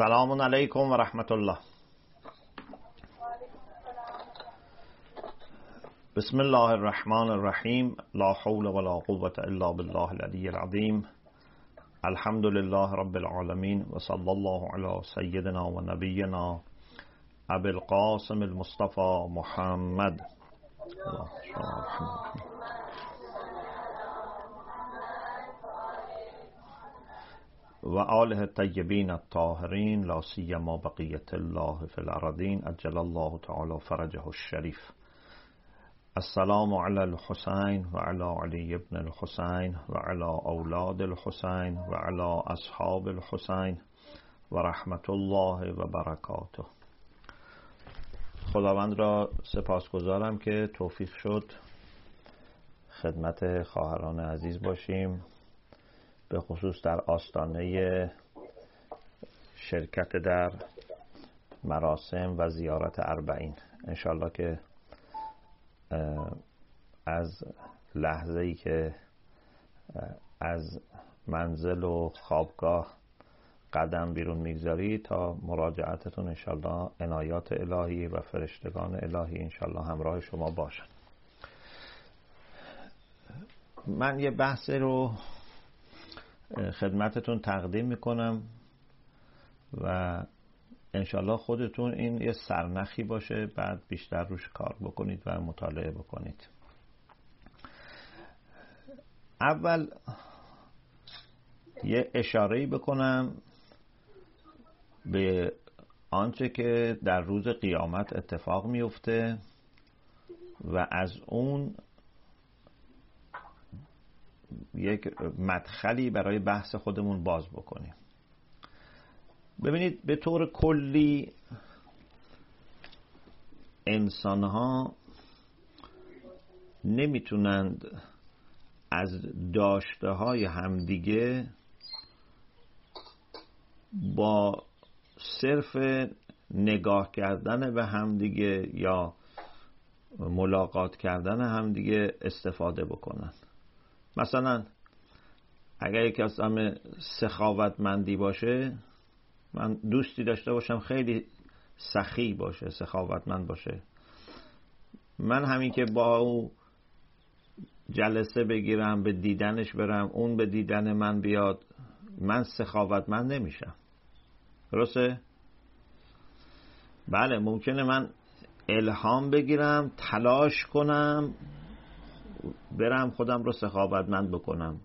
السلام عليكم ورحمة الله. بسم الله الرحمن الرحيم. لا حول ولا قوة إلا بالله العلي العظيم. الحمد لله رب العالمين وصلى الله على سيدنا ونبينا أبي القاسم المصطفى محمد. الله الرحمن الرحيم و آله الطیبین الطاهرین لا سیما بقیت الله فی الارضین اجل الله تعالی فرجه الشریف. السلام علی الحسین و علی علی ابن الحسین و علی اولاد الحسین و علی اصحاب الحسین و رحمت الله و برکاته. خداوند را سپاسگزارم که توفیق شد. خدمت خواهران عزیز باشیم. به خصوص در آستانه شرکت در مراسم و زیارت اربعین. انشالله که از لحظه ای که از منزل و خوابگاه قدم بیرون می‌گذاری تا مراجعتتون انشالله عنایات الهی و فرشتگان الهی انشالله همراه شما باشن. من یه بحث رو خدمتتون تقدیم می‌کنم و انشالله خودتون این یه سرنخی باشه بعد بیشتر روش کار بکنید و مطالعه بکنید. اول یه اشاره بکنم به آنچه که در روز قیامت اتفاق میفته و از اون یک مدخلی برای بحث خودمون باز بکنیم. ببینید به طور کلی انسان ها نمی‌تونند از داشته های همدیگه با صرف نگاه کردن به همدیگه یا ملاقات کردن همدیگه استفاده بکنن مثلا اگر یک از همه سخاوتمندی باشه من دوستی داشته باشم خیلی سخی باشه سخاوتمند باشه من همین که با او جلسه بگیرم به دیدنش برم اون به دیدن من بیاد من سخاوتمند نمیشم درسته؟ بله ممکنه من الهام بگیرم تلاش کنم برم خودم رو سخاوتمند بکنم.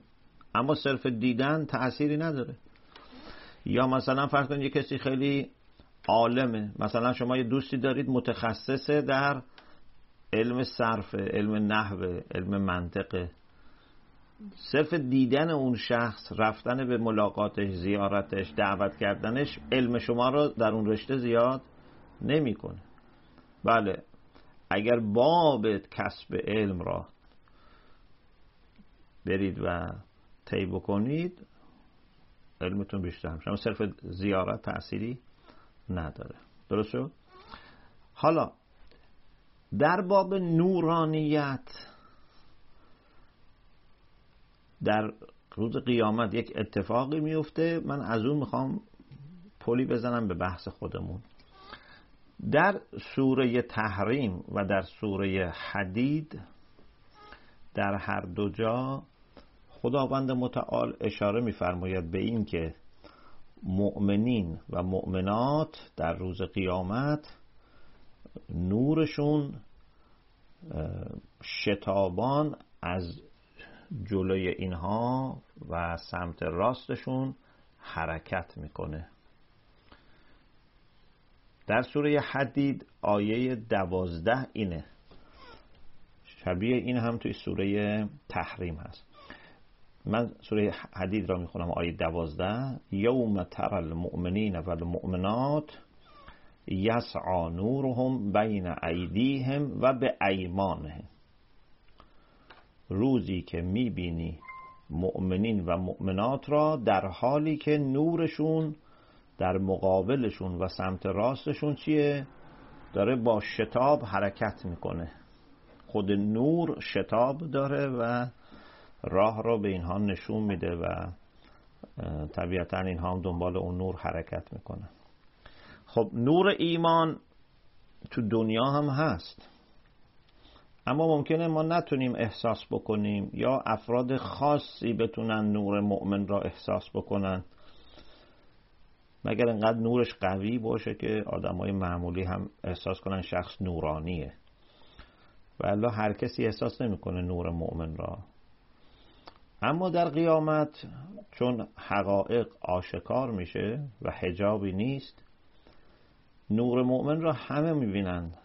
اما صرف دیدن تأثیری نداره. یا مثلا فرض کنید یه کسی خیلی عالمه. مثلا شما یه دوستی دارید متخصصه در علم صرف علم نحوه علم منطقه صرف دیدن اون شخص رفتن به ملاقاتش زیارتش دعوت کردنش علم شما رو در اون رشته زیاد نمی‌کنه. بله اگر باب کسب علم را برید و طی بکنید علمتون بیشتر میشه. اما صرف زیارت تأثیری نداره. درست شد؟ حالا در باب نورانیت در روز قیامت یک اتفاقی میفته. من از اون می‌خوام پلی بزنم به بحث خودمون. در سوره تحریم و در سوره حدید در هر دو جا خداوند متعال اشاره میفرماید به این که مؤمنین و مؤمنات در روز قیامت نورشون شتابان از جلوی اینها و سمت راستشون حرکت می‌کنه. در سوره حدید آیه دوازده اینه. شبیه این هم توی سوره تحریم هست. من سوره حدید را می‌خونم آیه دوازده. یوم تر المؤمنین و المؤمنات یسعا نورهم بین ایدیهم و به ایمانهم. روزی که می‌بینی مؤمنین و مؤمنات را در حالی که نورشون در مقابلشون و سمت راستشون چیه؟ داره با شتاب حرکت می‌کنه. خود نور شتاب داره و راه را به اینها نشون میده و طبیعتا اینها هم دنبال اون نور حرکت می‌کنن. خب نور ایمان تو دنیا هم هست. اما ممکنه ما نتونیم احساس بکنیم یا افراد خاصی بتونن نور مؤمن را احساس بکنن. مگر انقدر نورش قوی باشه که آدمای معمولی هم احساس کنن شخص نورانیه. و هر کسی احساس نمی‌کنه نور مؤمن را. اما در قیامت چون حقایق آشکار میشه و حجابی نیست نور مؤمن را همه می‌بینند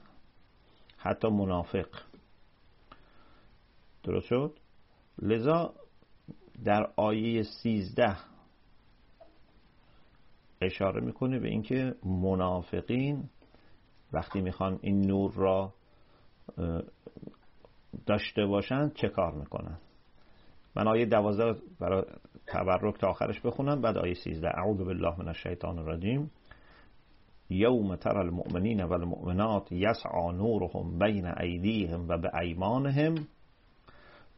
حتی منافق. درست شد؟ لذا در آیه سیزده اشاره می‌کنه به اینکه منافقین وقتی می‌خوان این نور را داشته باشن چه کار می‌کنن من آیه دوازده برای تبرک تا آخرش بخونم. بعد آیه سیزده اعوذ بالله من الشیطان الرجیم. یوم تر المؤمنین و المؤمنات یسعا نورهم بین ایدیهم و به ایمانهم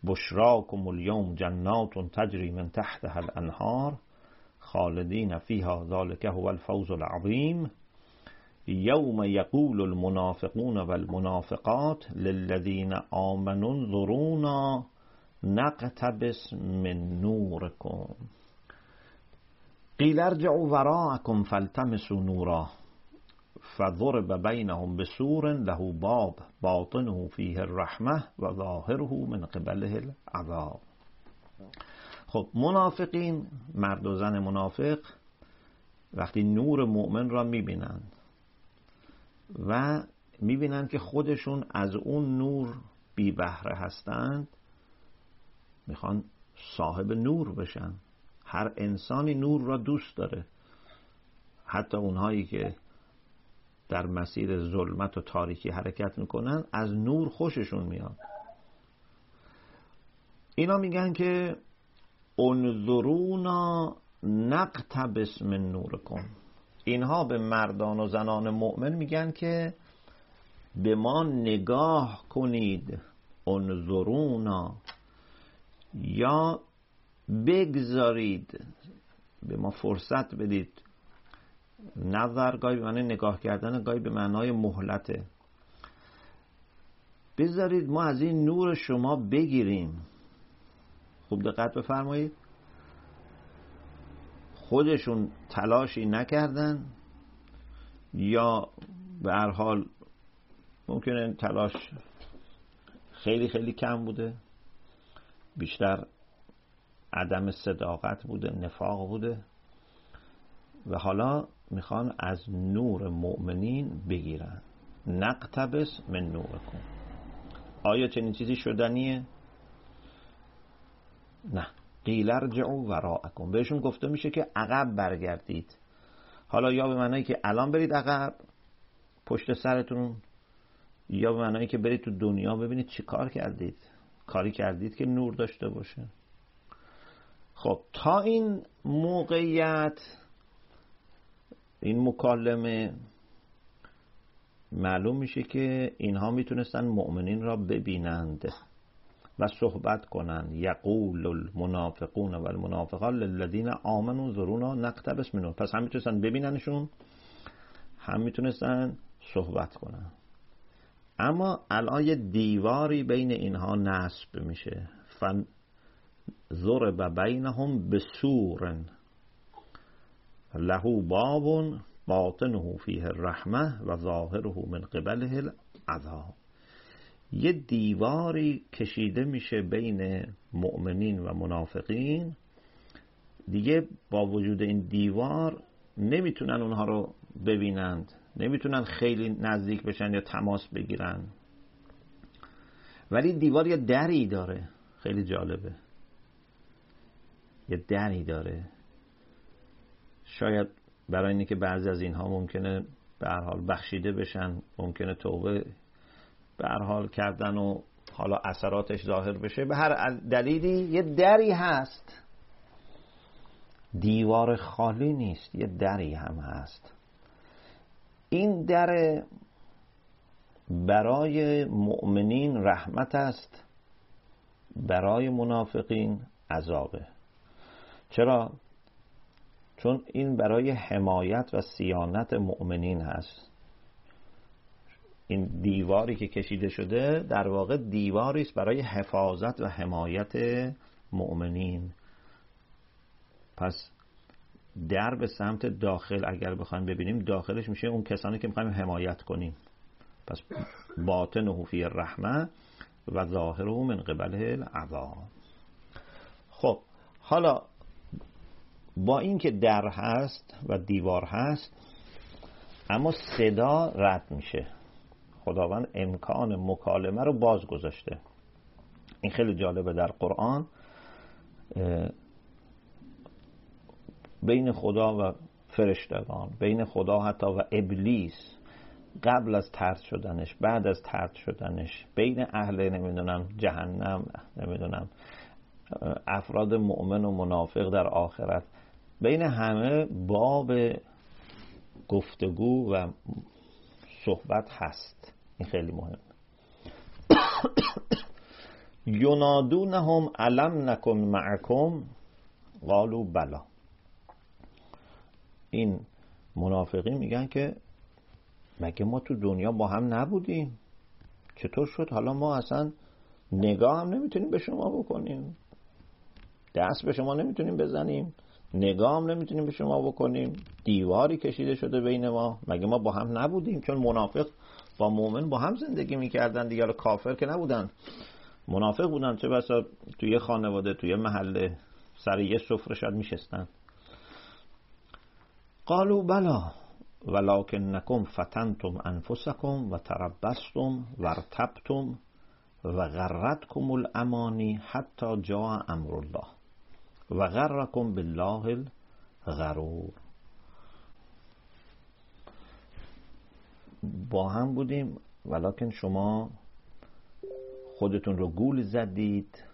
بشراکم اليوم جنات تجری من تحتها الانهار. خالدین فیها ذلك هو الفوز العظیم. یوم یقول المنافقون والمنافقات للذین آمنوا انظرونا. نقتبس من نورکم. قیل ارجعوا وراءکم فالتمسوا نورا. فضرب بینهم بسور له باب باطنه فیه الرحمه و ظاهره من قبله العذاب. خب منافقین مرد و زن منافق وقتی نور مؤمن را می‌بینند و می‌بینند که خودشون از اون نور بی بهره هستند می‌خوان صاحب نور بشن. هر انسانی نور را دوست داره. حتی اونهایی که در مسیر ظلمت و تاریکی حرکت می‌کنن از نور خوششون میاد. اینا میگن که انظرونا نقتبس من نورکم. اینها به مردان و زنان مؤمن میگن که به ما نگاه کنید. انظرونا. یا بگذارید به ما فرصت بدید. نظر گاهی به معنی نگاه کردن گاهی به معنای مهلته بذارید ما از این نور شما بگیریم. خوب دقت بفرمایید. خودشون تلاشی نکردن یا به هر حال ممکنه تلاش خیلی خیلی کم بوده. بیشتر عدم صداقت بوده نفاق بوده و حالا می‌خوان از نور مؤمنین بگیرن. نقتبس من نور کن آیا چنین چیزی شدنیه؟ نه. قیل ارجعوا وراءکم. بهشون گفته میشه که عقب برگردید. حالا یا به معنایی که الان برید عقب پشت سرتون یا به معنایی که برید تو دنیا ببینید چی کار کردید. کاری کردید که نور داشته باشه. خب تا این موقعیت این مکالمه معلوم میشه که اینها می‌تونستن مؤمنین را ببینند و صحبت کنند. یقول المنافقون و المنافقات للذین آمنوا ذرونا نقتبس منون پس هم می‌تونستن ببیننشون هم می‌تونستن صحبت کنن. اما الان یه دیواری بین اینها نصب میشه. فن ضرب بینهم بسورن. له باب باطنه فیه الرحمه و ظاهره من قبله العذاب. یه دیواری کشیده میشه بین مؤمنین و منافقین. دیگه با وجود این دیوار نمی‌تونن اونها رو ببینند. نمی‌تونن خیلی نزدیک بشن یا تماس بگیرن. ولی دیوار یه دری داره. خیلی جالبه. یه دری داره. شاید برای اینکه بعضی از اینها ممکنه به حال بخشیده بشن ممکنه توبه به حال کردن و حالا اثراتش ظاهر بشه. به هر دلیلی یه دری هست. دیوار خالی نیست یه دری هم هست. این در برای مؤمنین رحمت است برای منافقین عذابه. چرا؟ چون این برای حمایت و سیانت مؤمنین هست. این دیواری که کشیده شده در واقع دیواری است برای حفاظت و حمایت مؤمنین. پس در به سمت داخل اگر بخوایم ببینیم داخلش میشه اون کسانی که می‌خوایم حمایت کنیم. پس باطن فی رحمه و ظاهر من قبل العذاب. خب حالا با اینکه در هست و دیوار هست اما صدا رد میشه. خداوند امکان مکالمه رو باز گذاشته این خیلی جالبه در قرآن بین خدا و فرشتگان بین خدا حتی و ابلیس قبل از ترد شدنش بعد از ترد شدنش بین اهل نمی‌دونم جهنم نمی‌دونم افراد مؤمن و منافق در آخرت بین همه باب گفتگو و صحبت هست. این خیلی مهم. ینادونهم علم نکن معکم؟ قالو بلا. این منافقین میگن که مگه ما تو دنیا با هم نبودیم؟ چطور شد؟ حالا ما اصلا نگاه هم نمی‌تونیم به شما بکنیم. دست به شما نمی‌تونیم بزنیم. نگاه هم نمی‌تونیم به شما بکنیم. دیواری کشیده شده بین ما. مگه ما با هم نبودیم؟ چون منافق با مؤمن با هم زندگی می‌کردن دیگر کافر که نبودن. منافق بودن. چه بسا توی خانواده توی محله سر یه سفره شاید میشستن. قالوا بلا ولكنكم فتنتم انفسكم و تربستم و غرتكم الامانی حتی جا امر الله. و بالله الغرور. با هم بودیم ولکن شما خودتون رو گول زدید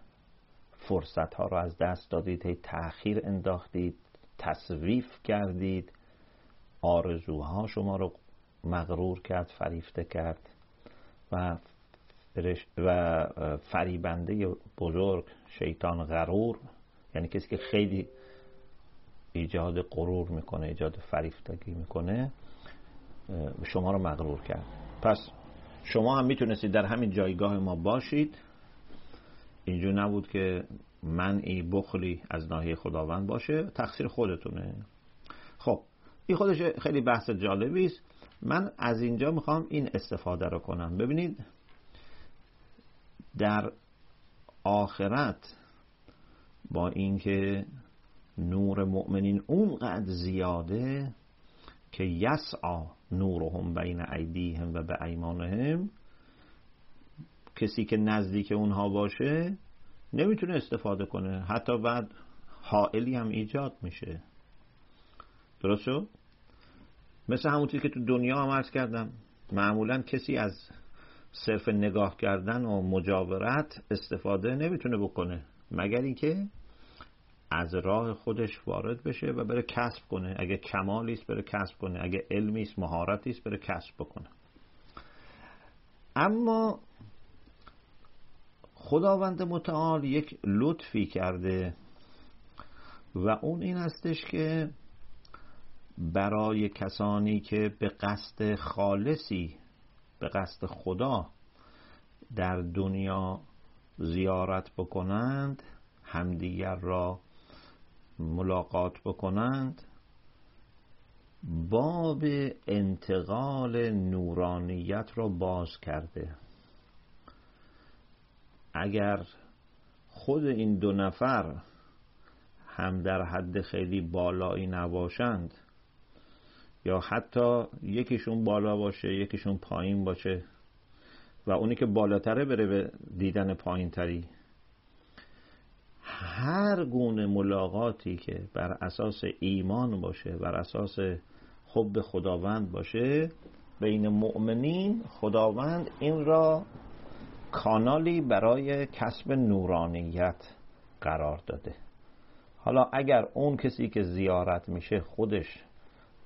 فرصت ها رو از دست دادید هی تأخیر انداختید تصویف کردید. آرزوها شما رو مغرور کرد فریفته کرد و و فریبنده بزرگ شیطان غرور یعنی کسی که خیلی ایجاد غرور می‌کنه ایجاد فریفتگی می‌کنه شما رو مغرور کرد. پس شما هم می‌تونستید در همین جایگاه ما باشید. اینجور نبود که منعی بخلی از ناحیه خداوند باشه تقصیر خودتونه. خب این خودش خیلی بحث جالبی است. من از اینجا می‌خوام این استفاده رو کنم. ببینید در آخرت با اینکه نور مؤمنین اونقدر زیاده که یسعا نورهم بین ایدیهم و به ایمانهم کسی که نزدیک اونها باشه نمی‌تونه استفاده کنه. حتی بعد حائلی هم ایجاد میشه. درست شد؟ مثل همونطور که تو دنیا هم عرض کردم. معمولا کسی از صرف نگاه کردن و مجاورت استفاده نمی‌تونه بکنه مگر اینکه از راه خودش وارد بشه و بره کسب کنه. اگه کمالی است بره کسب کنه اگه علمی است مهارتی است بره کسب بکنه. اما خداوند متعال یک لطفی کرده و اون این هستش که برای کسانی که به قصد خالصی به قصد خدا در دنیا زیارت بکنند همدیگر را ملاقات بکنند باب انتقال نورانیت را باز کرده. اگر خود این دو نفر هم در حد خیلی بالایی نباشند یا حتی یکیشون بالا باشه یکیشون پایین باشه و اونی که بالاتره بره به دیدن پایین تری هر گونه ملاقاتی که بر اساس ایمان باشه بر اساس حب خداوند باشه بین مؤمنین خداوند این را کانالی برای کسب نورانیت قرار داده. حالا اگر اون کسی که زیارت میشه خودش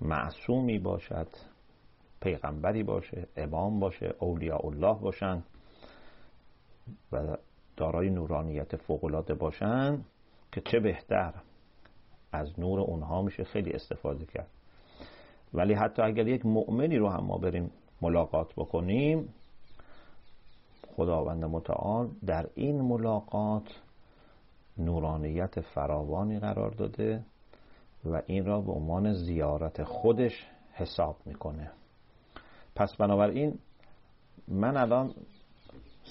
معصومی باشد پیغمبری باشه امام باشه اولیاء الله باشن و دارای نورانیت فوقالعاده باشن که چه بهتر از نور اونها میشه خیلی استفاده کرد. ولی حتی اگر یک مؤمنی رو هم ما بریم ملاقات بکنیم خداوند متعال در این ملاقات نورانیت فراوانی قرار داده و این را به عنوان زیارت خودش حساب می‌کنه. پس بنابراین من الان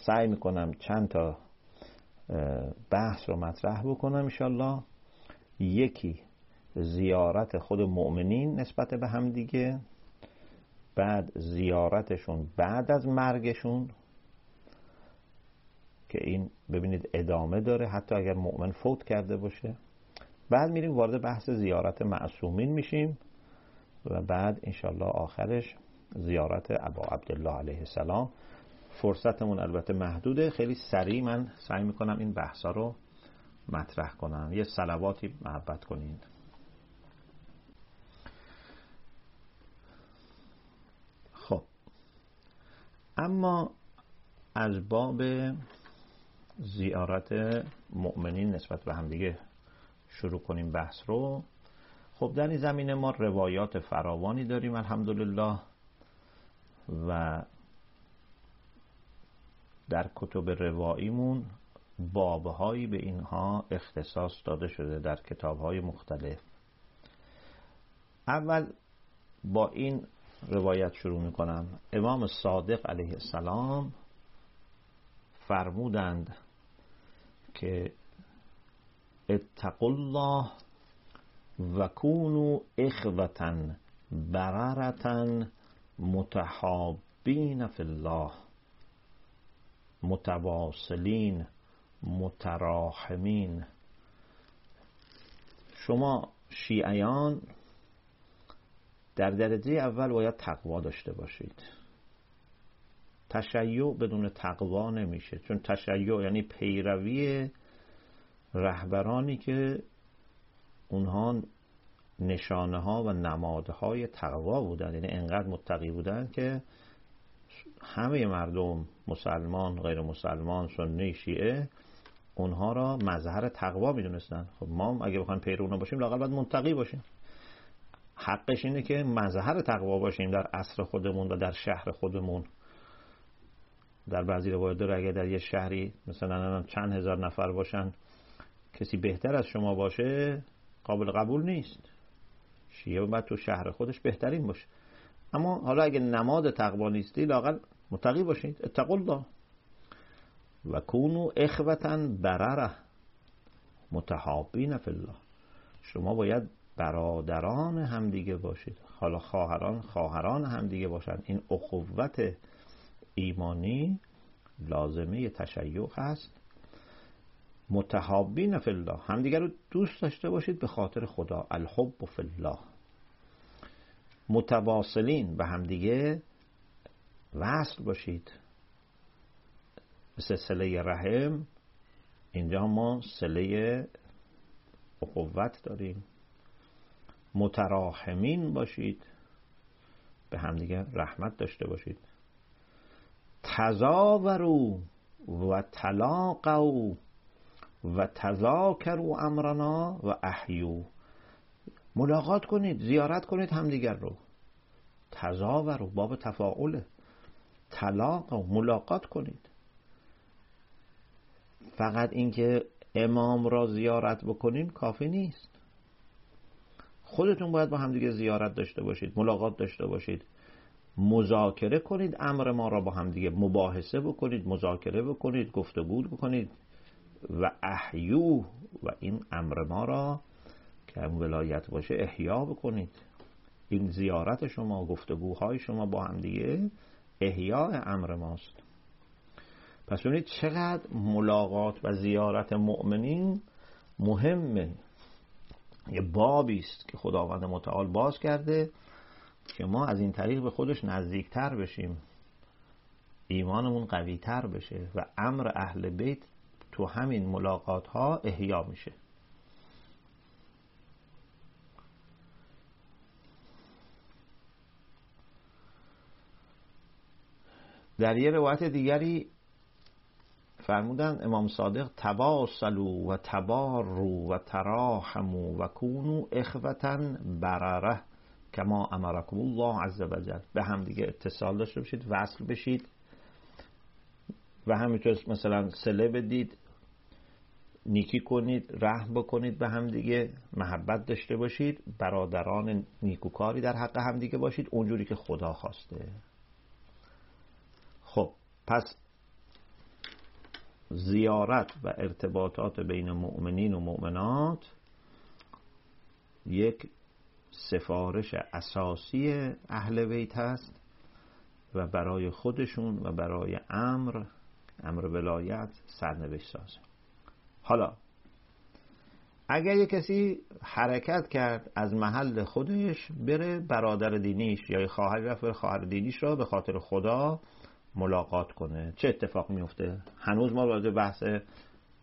سعی می‌کنم چند تا بحث رو مطرح بکنم انشالله یکی زیارت خود مؤمنین نسبت به هم دیگه بعد زیارتشون بعد از مرگشون که این ببینید ادامه داره. حتی اگر مؤمن فوت کرده باشه بعد میریم وارد بحث زیارت معصومین میشیم و بعد انشالله آخرش زیارت ابا عبدالله علیه السلام. فرصتمون البته محدوده. خیلی سریع من سعی می‌کنم این بحثا رو مطرح کنم. یه سلواتی محبت کنین. خب. اما از باب زیارت مؤمنین نسبت به همدیگه شروع کنیم بحث رو. خب در این زمینه ما روایات فراوانی داریم الحمدلله. و در کتب رواییمون بابهایی به اینها اختصاص داده شده در کتابهای مختلف. اول با این روایت شروع می کنم امام صادق علیه السلام فرمودند که اتقوا الله و کونو اخوتا بررتا متحابین فی الله متواصلین متراحمین. شما شیعیان در درجه اول باید تقوا داشته باشید. تشیع بدون تقوا نمیشه چون تشیع یعنی پیروی رهبرانی که اونها نشانه ها و نمادهای تقوا بودن یعنی انقدر متقی بودن که همه مردم مسلمان غیر مسلمان سنی شیعه اونها را مظهر تقوا می‌دونستن خب ما اگه بخوایم پیرو باشیم لاقل باید منتقی باشیم. حقش اینه که مظهر تقوا باشیم در عصر خودمون و در شهر خودمون. در بعضی روایت داره اگه در یه شهری مثلا چند هزار نفر باشن کسی بهتر از شما باشه قابل قبول نیست. شیعه باید تو شهر خودش بهترین باشه. اما حالا اگه نماد تقوا نیستی لاقل متقی باشید. اتقوا الله. و کونو اخوتا برره متحابین فی الله. شما باید برادران همدیگه باشید. حالا خواهران خواهران همدیگه باشند این اخوت ایمانی لازمه تشیع هست. متحابین فی الله. همدیگه رو دوست داشته باشید به خاطر خدا. الحب فی الله. متواصلین به همدیگه وصل باشید. مثل سله رحم. اینجا ما سله اخوت داریم. متراحمین باشید. به همدیگه رحمت داشته باشید. تزاورو و تلاقو و تذاکرو امرنا و احیو. ملاقات کنید زیارت کنید همدیگر رو. تزاورو باب تفاعله. طلاق و ملاقات کنید. فقط اینکه امام را زیارت بکنین کافی نیست. خودتون باید با همدیگه زیارت داشته باشید ملاقات داشته باشید. مذاکره کنید امر ما را با همدیگه مباحثه بکنید مذاکره بکنید گفتگو بکنید. و احیو و این امر ما را که هم ولایت باشه احیا بکنید. این زیارت شما گفتگوهای شما با همدیگه احیاء امر ماست. پس ببینید چقدر ملاقات و زیارت مؤمنین مهمه. یه بابی است که خداوند متعال باز کرده که ما از این طریق به خودش نزدیکتر بشیم. ایمانمون قویتر بشه و امر اهل بیت تو همین ملاقات ها احیا میشه. در یه روایت دیگری فرمودن امام صادق تباسلو و تبارو و تراحمو و کونو اخوتن برره کما امرکم الله عز وجل به هم دیگه اتصال داشته باشید وصل بشید و همینطور مثلا سله بدید. نیکی کنید رحم بکنید به هم دیگه محبت داشته باشید برادران نیکوکاری در حق هم دیگه باشید اونجوری که خدا خواسته. خب پس زیارت و ارتباطات بین مؤمنین و مؤمنات یک سفارش اساسی اهل بیت هست و برای خودشون و برای امر امر ولایت سرنوشت سازه. حالا اگر یه کسی حرکت کرد از محل خودش بره برادر دینیش یا خواهر رفت خواهر دینیش را به خاطر خدا ملاقات کنه. چه اتفاق میفته؟ هنوز ما وارد بحث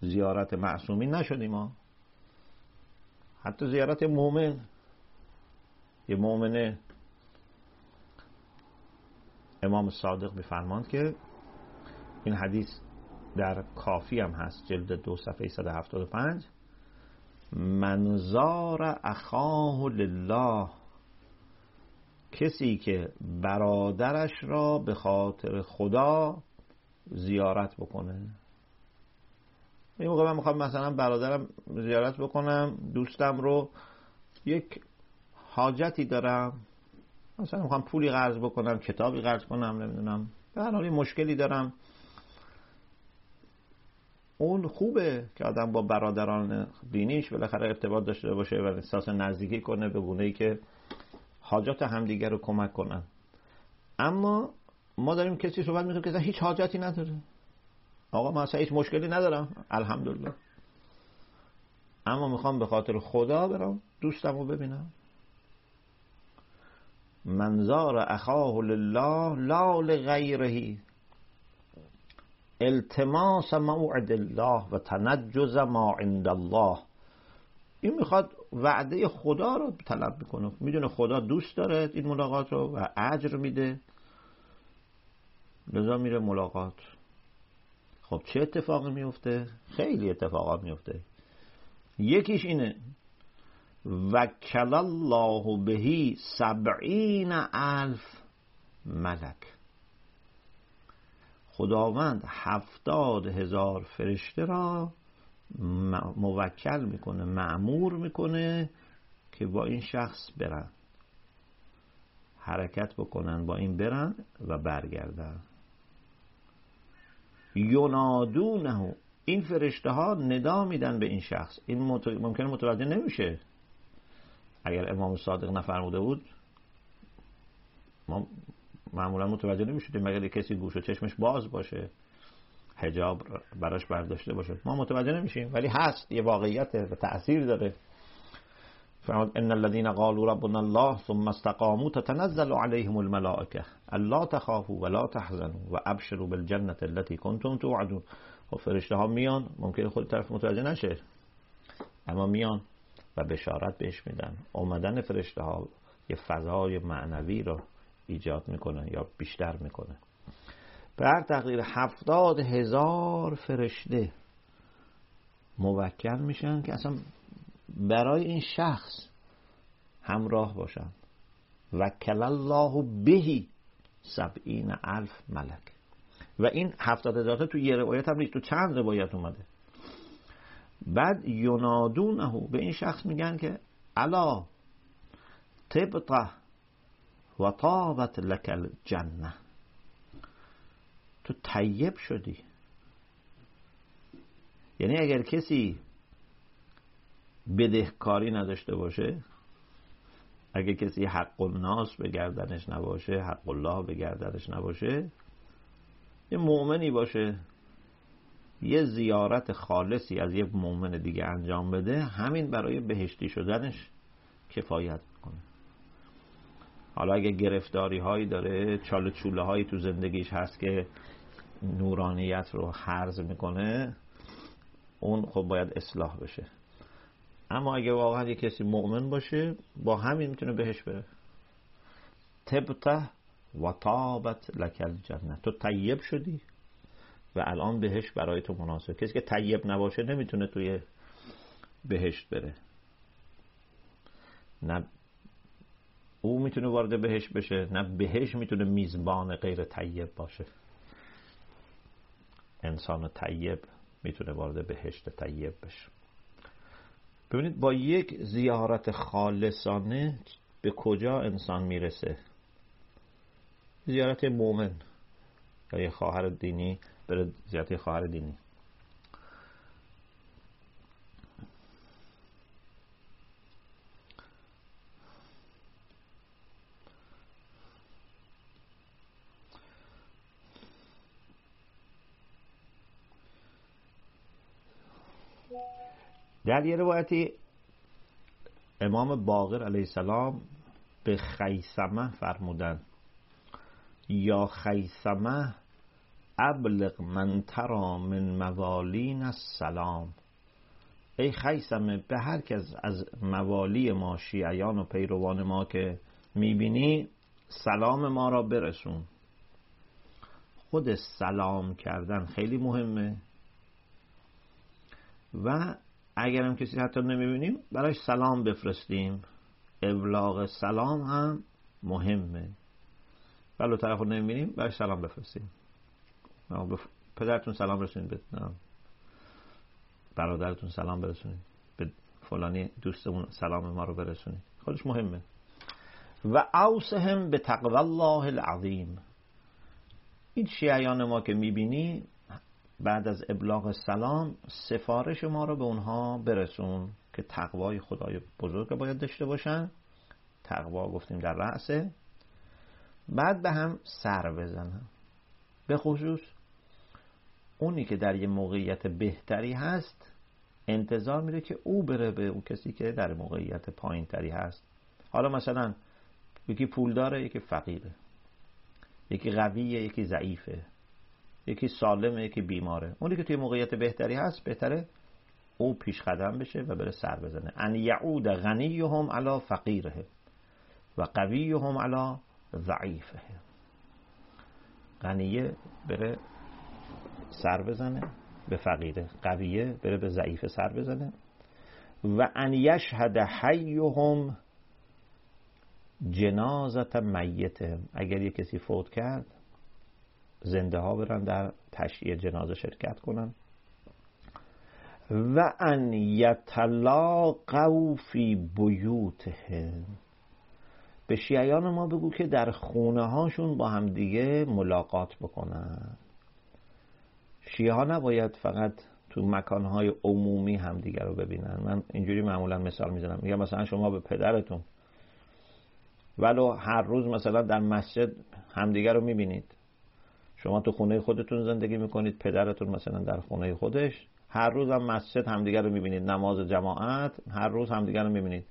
زیارت معصومین نشدیم ما حتی زیارت مؤمن یه مؤمنه امام صادق میفرماند که این حدیث در کافی هم هست. جلد دو صفحه 175 منظار اخاه لله. کسی که برادرش را به خاطر خدا زیارت بکنه. این موقع من می‌خوام مثلا برادرم زیارت بکنم دوستم رو یک حاجتی دارم. مثلا می‌خوام پولی قرض بکنم کتابی قرض کنم نمی‌دونم. به هر حال مشکلی دارم. اون خوبه که آدم با برادران دینیش بالاخره ارتباط داشته باشه و احساس نزدیکی کنه به گونه ای که حاجات همدیگر رو کمک کنن. اما ما داریم کسی صحبت می‌کنیم که هیچ حاجتی نداره. آقا من اصلا هیچ مشکلی ندارم. الحمدلله. اما می‌خوام به خاطر خدا برم دوستم رو ببینم منظار اخاه لله لا لغیره. التماس موعد الله و تنجز ما عند الله. این می‌خواد وعده خدا رو طلب می‌کنه. می‌دونه خدا دوست داره این ملاقات رو و اجر میده. لذا میره ملاقات. خب چه اتفاقی میفته؟ خیلی اتفاقات میفته. یکیش اینه. وکل الله بهی سبعین الف ملک. خداوند هفتاد هزار فرشته را موکل می‌کنه معمور می‌کنه که با این شخص برن. حرکت بکنن با این برن و برگردن. یونادونه این فرشته ها ندا میدن به این شخص. این ممکنه متوجه نمیشه. اگر امام صادق نفرموده بود ما معمولا متوجه نمی‌شدیم مگر کسی گوش و چشمش باز باشه حجاب براش برداشته باشه. ما متوجه نمیشیم ولی هست یه واقعیت و تأثیر داره. فرمود ان الذين قالوا ربنا الله ثم استقاموا تتنزل عليهم الملائكه الا تخافوا ولا تحزنوا وابشروا بالجنه التي كنتم توعدون. و خب فرشته ها میان ممکن خود طرف متوجه نشه اما میان و بشارت بهش میدن. اومدن فرشته ها یه فضای معنوی رو ایجاد می‌کنه یا بیشتر می‌کنه. بر تقدیر هفتاد هزار فرشته موکل میشن که اصلا برای این شخص همراه باشن. وکل الله بهی سبعین الف ملک. و این هفتاد هزار تو یه روایت هم نیست تو چند روایت اومده. بعد ینادونه به این شخص میگن که الا طبطه و طابت لکل جنه تو طیب شدی. یعنی اگر کسی بدهکاری نداشته باشه اگر کسی حق الناس به گردنش نباشه حق الله به گردنش نباشه یه مؤمنی باشه یه زیارت خالصی از یه مؤمن دیگه انجام بده همین برای بهشتی شدنش کفایت حالا اگه گرفتاری هایی داره چال چوله هایی تو زندگیش هست که نورانیت رو حرز می‌کنه اون خب باید اصلاح بشه. اما اگه واقعا یه کسی مؤمن باشه با همین می‌تونه بهش بره. تبته و تابت لکل جنت تو طیب شدی و الان بهش برای تو مناسب. کسی که طیب نباشه نمی‌تونه توی بهشت بره. نه او می‌تونه وارد بهشت بشه نه بهشت می‌تونه میزبان غیر طیب باشه. انسان طیب می‌تونه وارد بهشت طیب بشه. ببینید با یک زیارت خالصانه به کجا انسان می‌رسه؟ زیارت مومن یا یه خواهر دینی بره زیارت خواهر دینی. در یه روایتی امام باقر علیه السلام به خیسمه فرمودن یا خیسمه ابلغ من ترا من موالین السلام. ای خیسمه به هر کس از موالی ما شیعیان و پیروان ما که می‌بینی سلام ما را برسون. خود سلام کردن خیلی مهمه. و اگرم کسی حتی نمی‌بینیم برای سلام بفرستیم. ابلاغ سلام هم مهمه. ولو طرف رو نمی‌بینیم برای سلام بفرستیم. پدرتون سلام رسونید به برادرتون سلام برسونید به فلانی دوستمون سلام ما رو برسونید خودش مهمه. و اوسهم به تقوی الله العظیم. این شیعیان ما که می‌بینی بعد از ابلاغ سلام سفارش ما رو به اونها برسون که تقوای خدای بزرگ باید داشته باشن. تقوا گفتیم در رأسه بعد به هم سر بزنن. به خصوص اونی که در یه موقعیت بهتری هست انتظار میره که او بره به اون کسی که در موقعیت پایین تری هست. حالا مثلا یکی پول داره یکی فقیره. یکی قویه یکی ضعیفه. یکی سالمه یکی بیماره. اونی که توی موقعیت بهتری هست بهتره او پیش قدم بشه و بره سر بزنه. ان یعود غنیهم علی فقیره و قویهم علی ضعیفه غنیه بره سر بزنه به فقیره. قویه بره به ضعیفه سر بزنه. و ان یشهد حیهم جنازت میتهم. اگر یه کسی فوت کرد زنده ها برن در تشییع جنازه شرکت کنن. و ان یتلاقوا فی بیوتهم. به شیعیان ما بگو که در خونه هاشون با همدیگه ملاقات بکنن. شیعه ها نباید فقط تو مکانهای عمومی همدیگه رو ببینن. من اینجوری معمولا مثال می‌زنم. میگم مثلا شما به پدرتون ولو هر روز مثلا در مسجد همدیگه رو می‌بینید. شما تو خونه خودتون زندگی می‌کنید پدرتون مثلا در خونه خودش. هر روز هم مسجد همدیگر رو می‌بینید نماز جماعت هر روز همدیگر رو می‌بینید.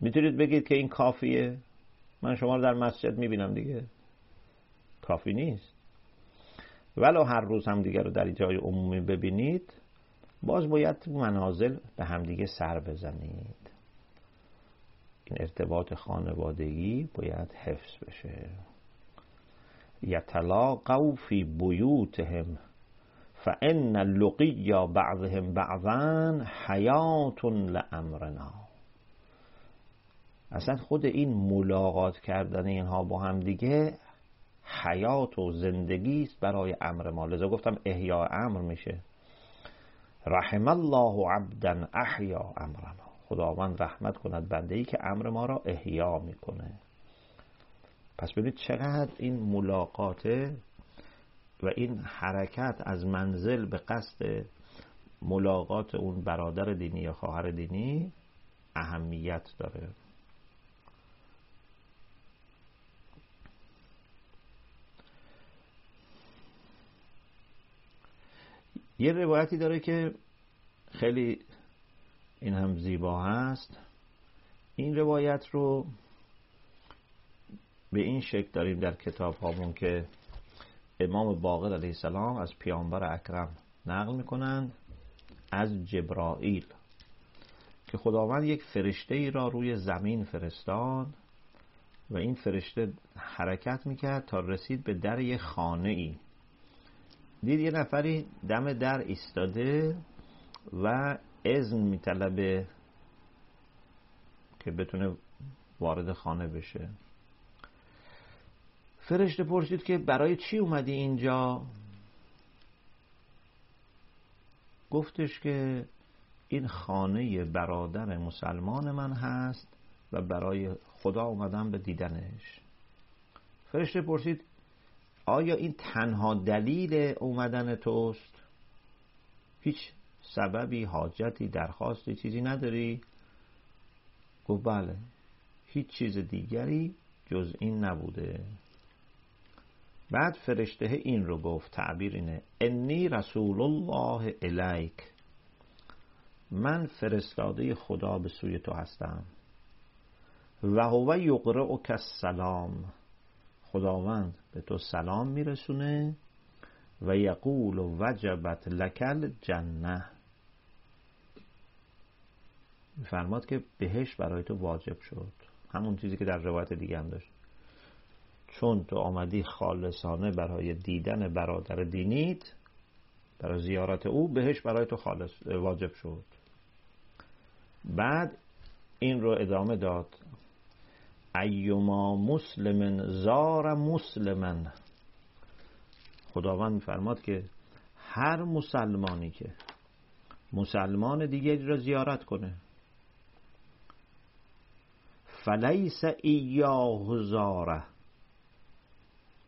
می‌تونید بگید که این کافیه؟ من شما رو در مسجد می‌بینم دیگه. کافی نیست. ولو هر روز همدیگر رو در جای عمومی ببینید باز باید منازل به همدیگه سر بزنید. این ارتباط خانوادگی باید حفظ بشه. یتلاقوا فی بیوتهم فان لقیا بعضهم بعضا حیات لامرنا. اصلا خود این ملاقات کردن اینها با هم دیگه حیات و زندگی است برای امر ما. لذا گفتم احیا امر میشه. رحم الله عبدا احیا امرنا. خداوند رحمت کند بنده ای که امر ما را احیا می‌کنه پس ببینید چقدر این ملاقاته و این حرکت از منزل به قصد ملاقات اون برادر دینی یا خواهر دینی اهمیت داره. یه روایتی داره که خیلی این هم زیبا هست. این روایت رو به این شکل داریم در کتاب هامون که امام باقر علیه السلام از پیامبر اکرم نقل می‌کنند از جبرائیل که خداوند یک فرشته ای را روی زمین فرستاد و این فرشته حرکت می‌کرد تا رسید به در یک خانه ای دید یه نفری دم در ایستاده و اذن میطلبه که بتونه وارد خانه بشه. فرشته پرسید که برای چی اومدی اینجا؟ گفتش که این خانه برادر مسلمان من هست و برای خدا اومدم به دیدنش. فرشته پرسید آیا این تنها دلیل اومدن توست؟ هیچ سببی حاجتی درخواستی چیزی نداری؟ گفت بله هیچ چیز دیگری جز این نبوده. بعد فرشته این رو گفت تعبیر اینه انی رسول الله الیک. من فرستاده خدا به سوی تو هستم. و هو یقرأک السلام. خداوند به تو سلام میرسونه و یقول وجبت لکل جنه فرماد که بهش برای تو واجب شد. همون چیزی که در روایت دیگه هم داشت. چون تو آمدی خالصانه برای دیدن برادر دینیت برای زیارت او بهش برای تو خالص واجب شد. بعد این رو ادامه داد. ایما مسلم زار مسلمن خداوند میفرماد که هر مسلمانی که مسلمان دیگری را زیارت کنه. فلیس ایاه زاره.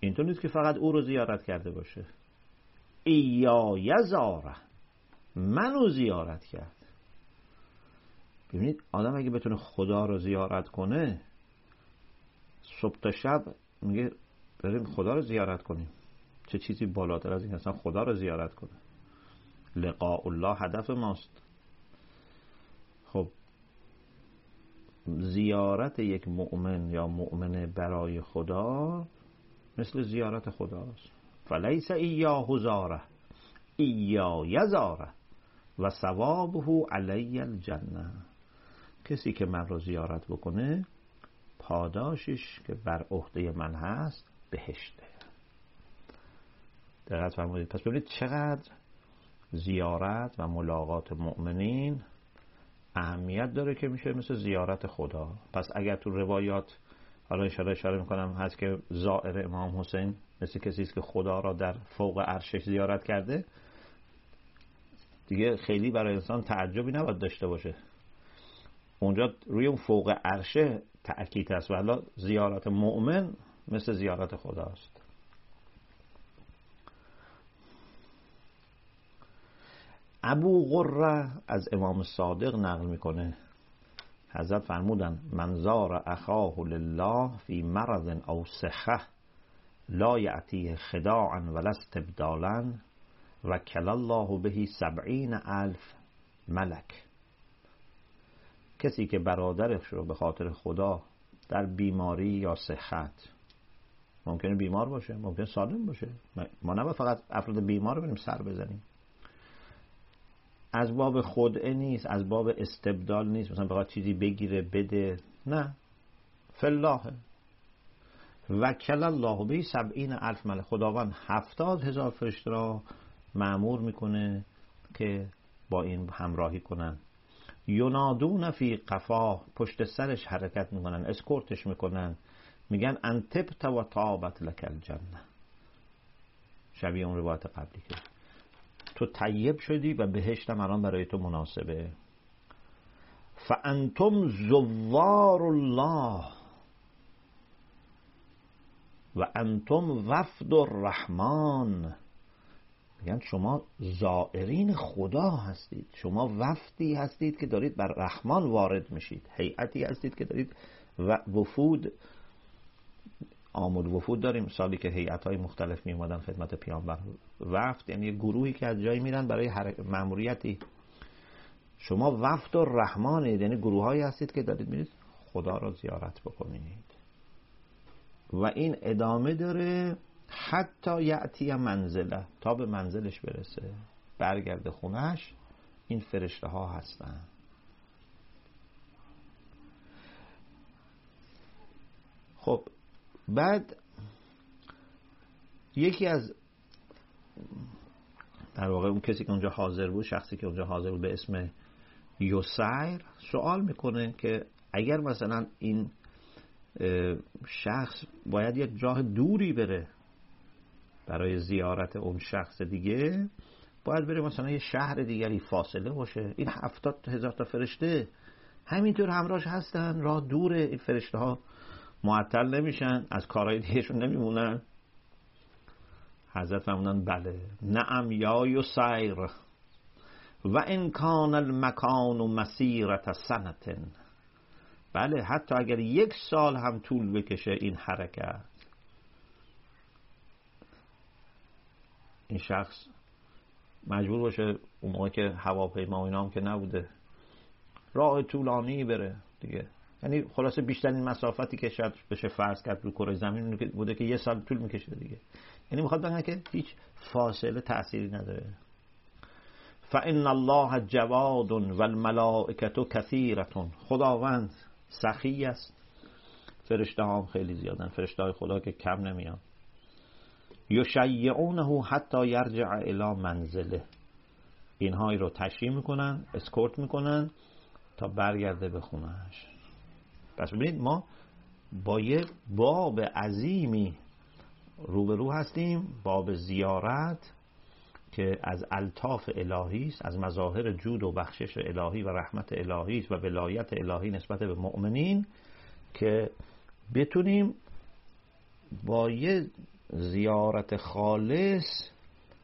اینطور نیست که فقط او رو زیارت کرده باشه. ایا یزاره منو زیارت کرد. ببینید آدم اگه بتونه خدا رو زیارت کنه صبح تا شب میگه بریم خدا رو زیارت کنیم. چه چیزی بالاتر از این اصلا خدا رو زیارت کنه. لقاء الله هدف ماست. خب زیارت یک مؤمن یا مؤمنه برای خدا مثل زیارت خداست. فلیس ایاه زاره ایا یزاره و ثوابه علی الجنه. کسی که من رو زیارت بکنه پاداشش که بر عهده من هست بهشته. دقت فرمودید. پس ببینید چقدر زیارت و ملاقات مؤمنین اهمیت داره که میشه مثل زیارت خدا. پس اگر تو روایات حالا اشاره اشاره می‌کنم هست که زائر امام حسین مثل کسی است که خدا را در فوق عرشش زیارت کرده. دیگه خیلی برای انسان تعجبی نباید داشته باشه. اونجا روی اون فوق عرشه تأکید هست و زیارت مؤمن مثل زیارت خداست ابو غره از امام صادق نقل می‌کنه. حضرت فرمودن منظار اخاه لله فی مرض او سخه لا یعطیه خداعا ولا استبدالا و کل الله بهی سبعین الف ملک. کسی که برادرش رو به خاطر خدا در بیماری یا صحت ممکنه بیمار باشه ممکنه سالم باشه. ما نباید فقط افراد بیمار رو بریم سر بزنیم. از باب خودعه نیست از باب استبدال نیست. مثلا بخواد چیزی بگیره بده. نه. فلاح وکل الله به سبعین الف ملک. خداوند هفتاد هزار فرشته را معمور می‌کنه که با این همراهی کنن. ینادون فی قفا. پشت سرش حرکت می‌کنن اسکورتش می‌کنن. میگن انتبت و طابت لک الجنه شبیه اون روایت قبلی که تو طیب شدی و بهشتم الان برای تو مناسبه. فانتم زوار الله. و انتم وفد الرحمن. میگن شما زائرین خدا هستید. شما وفدی هستید که دارید بر رحمان وارد میشید. هیئتی هستید که دارید وفود آمود وفود داریم. سالی که هیئت های مختلف می اومدن خدمت پیامبر وفد یعنی گروهی که از جایی میرن برای ماموریتی شما وفد و رحمانید. یعنی گروه هایی هستید که دارید میرید. خدا را زیارت بکنید. و این ادامه داره. حتی یعتی منزله. تا به منزلش برسه. برگرده خونش این فرشته ها هستن. خب بعد یکی از در واقع اون کسی که اونجا حاضر بود شخصی که اونجا حاضر بود به اسم یوسیر سوال می‌کنه که اگر مثلا این شخص باید یک جاه دوری بره برای زیارت اون شخص دیگه باید بره مثلا یه شهر دیگری فاصله باشه. این هفتاد هزار تا فرشته همینطور همراهش هستن راه دوره این فرشته ها معطل نمیشن از کارهای دیگهشون نمیمونن. حضرت فرمودن بله. نعم یا یسیر. و ان کان المکان و مسیرت سنتن بله حتی اگر یک سال هم طول بکشه این حرکت. این شخص مجبور باشه اون موقع که هواپیما و اینا هم که نبوده راه طولانی بره دیگه. یعنی خلاصه بیشترین مسافتی که شاید بشه فرض کرد رو کره زمین بوده که یه سال طول می‌کشه دیگه. یعنی می‌خواد بگن که هیچ فاصله تأثیری نداره. فان الله جواد و الملائکت کثیرتون خداوند سخی است. فرشته هم خیلی زیادن. فرشته های خدا که کم نمیان. یشیعونه حتی یرجع الى منزله. اینهایی رو تشریح می‌کنن اسکورت می‌کنن تا برگرده به خونهش پس ببینید ما با یه باب عظیمی روبرو هستیم باب زیارت که از الطاف الهی است از مظاهر جود و بخشش الهی و رحمت الهی است و ولایت الهی نسبت به مؤمنین که بتونیم با یه زیارت خالص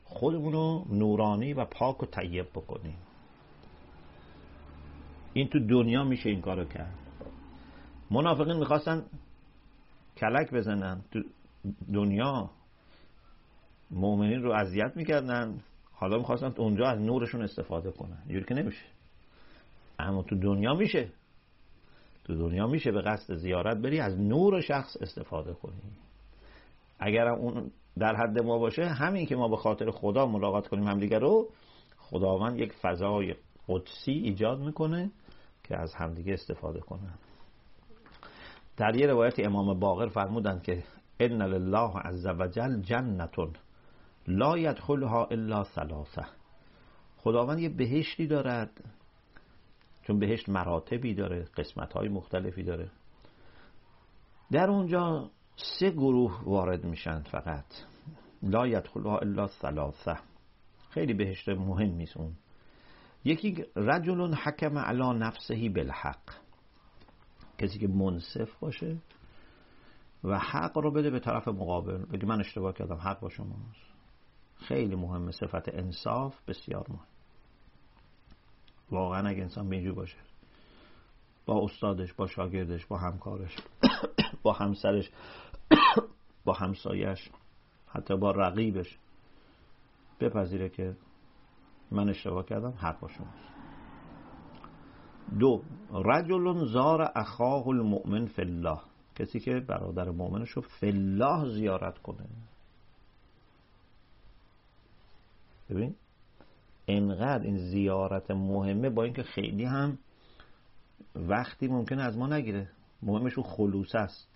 خودمون رو نورانی و پاک و طیب بکنیم. این تو دنیا میشه این کارو کرد. منافقین می‌خواستن کلک بزنن. تو دنیا مؤمنین رو اذیت می‌کردن. حالا می‌خواستن اونجا از نورشون استفاده کنن. اینجوری که نمیشه. اما تو دنیا میشه. تو دنیا میشه به قصد زیارت بری از نور شخص استفاده کنی. اگر اون در حد ما باشه همین که ما به خاطر خدا ملاقات کنیم همدیگه رو خداوند یک فضای قدسی ایجاد می‌کنه که از همدیگه استفاده کنن. در یه روایت امام باقر فرمودن که ان لله عز وجل جنتون لا یدخلها الا ثلاثه. خداوند یه بهشتی دارد چون بهشت مراتبی داره قسمت های مختلفی داره. در اونجا سه گروه وارد میشن فقط. لا یدخلها الا ثلاثه. خیلی بهشت مهم اون. یکی رجل حکم علی نفسهی بالحق. کسی که منصف باشه و حق رو بده به طرف مقابل. بگه من اشتباه کردم حق با شماست خیلی مهمه صفت انصاف بسیار مهم. واقعا اگه انسان به باشه با استادش با شاگردش با همکارش با همسرش با همسایش حتی با رقیبش بپذیره که من اشتباه کردم حق با شماست دو رجل زار اخاه المؤمن فی الله. کسی که برادر مؤمنش رو فی الله زیارت کنه. ببین انقدر این زیارت مهمه با اینکه خیلی هم وقتی ممکنه از ما نگیره. مهمش خلوص است.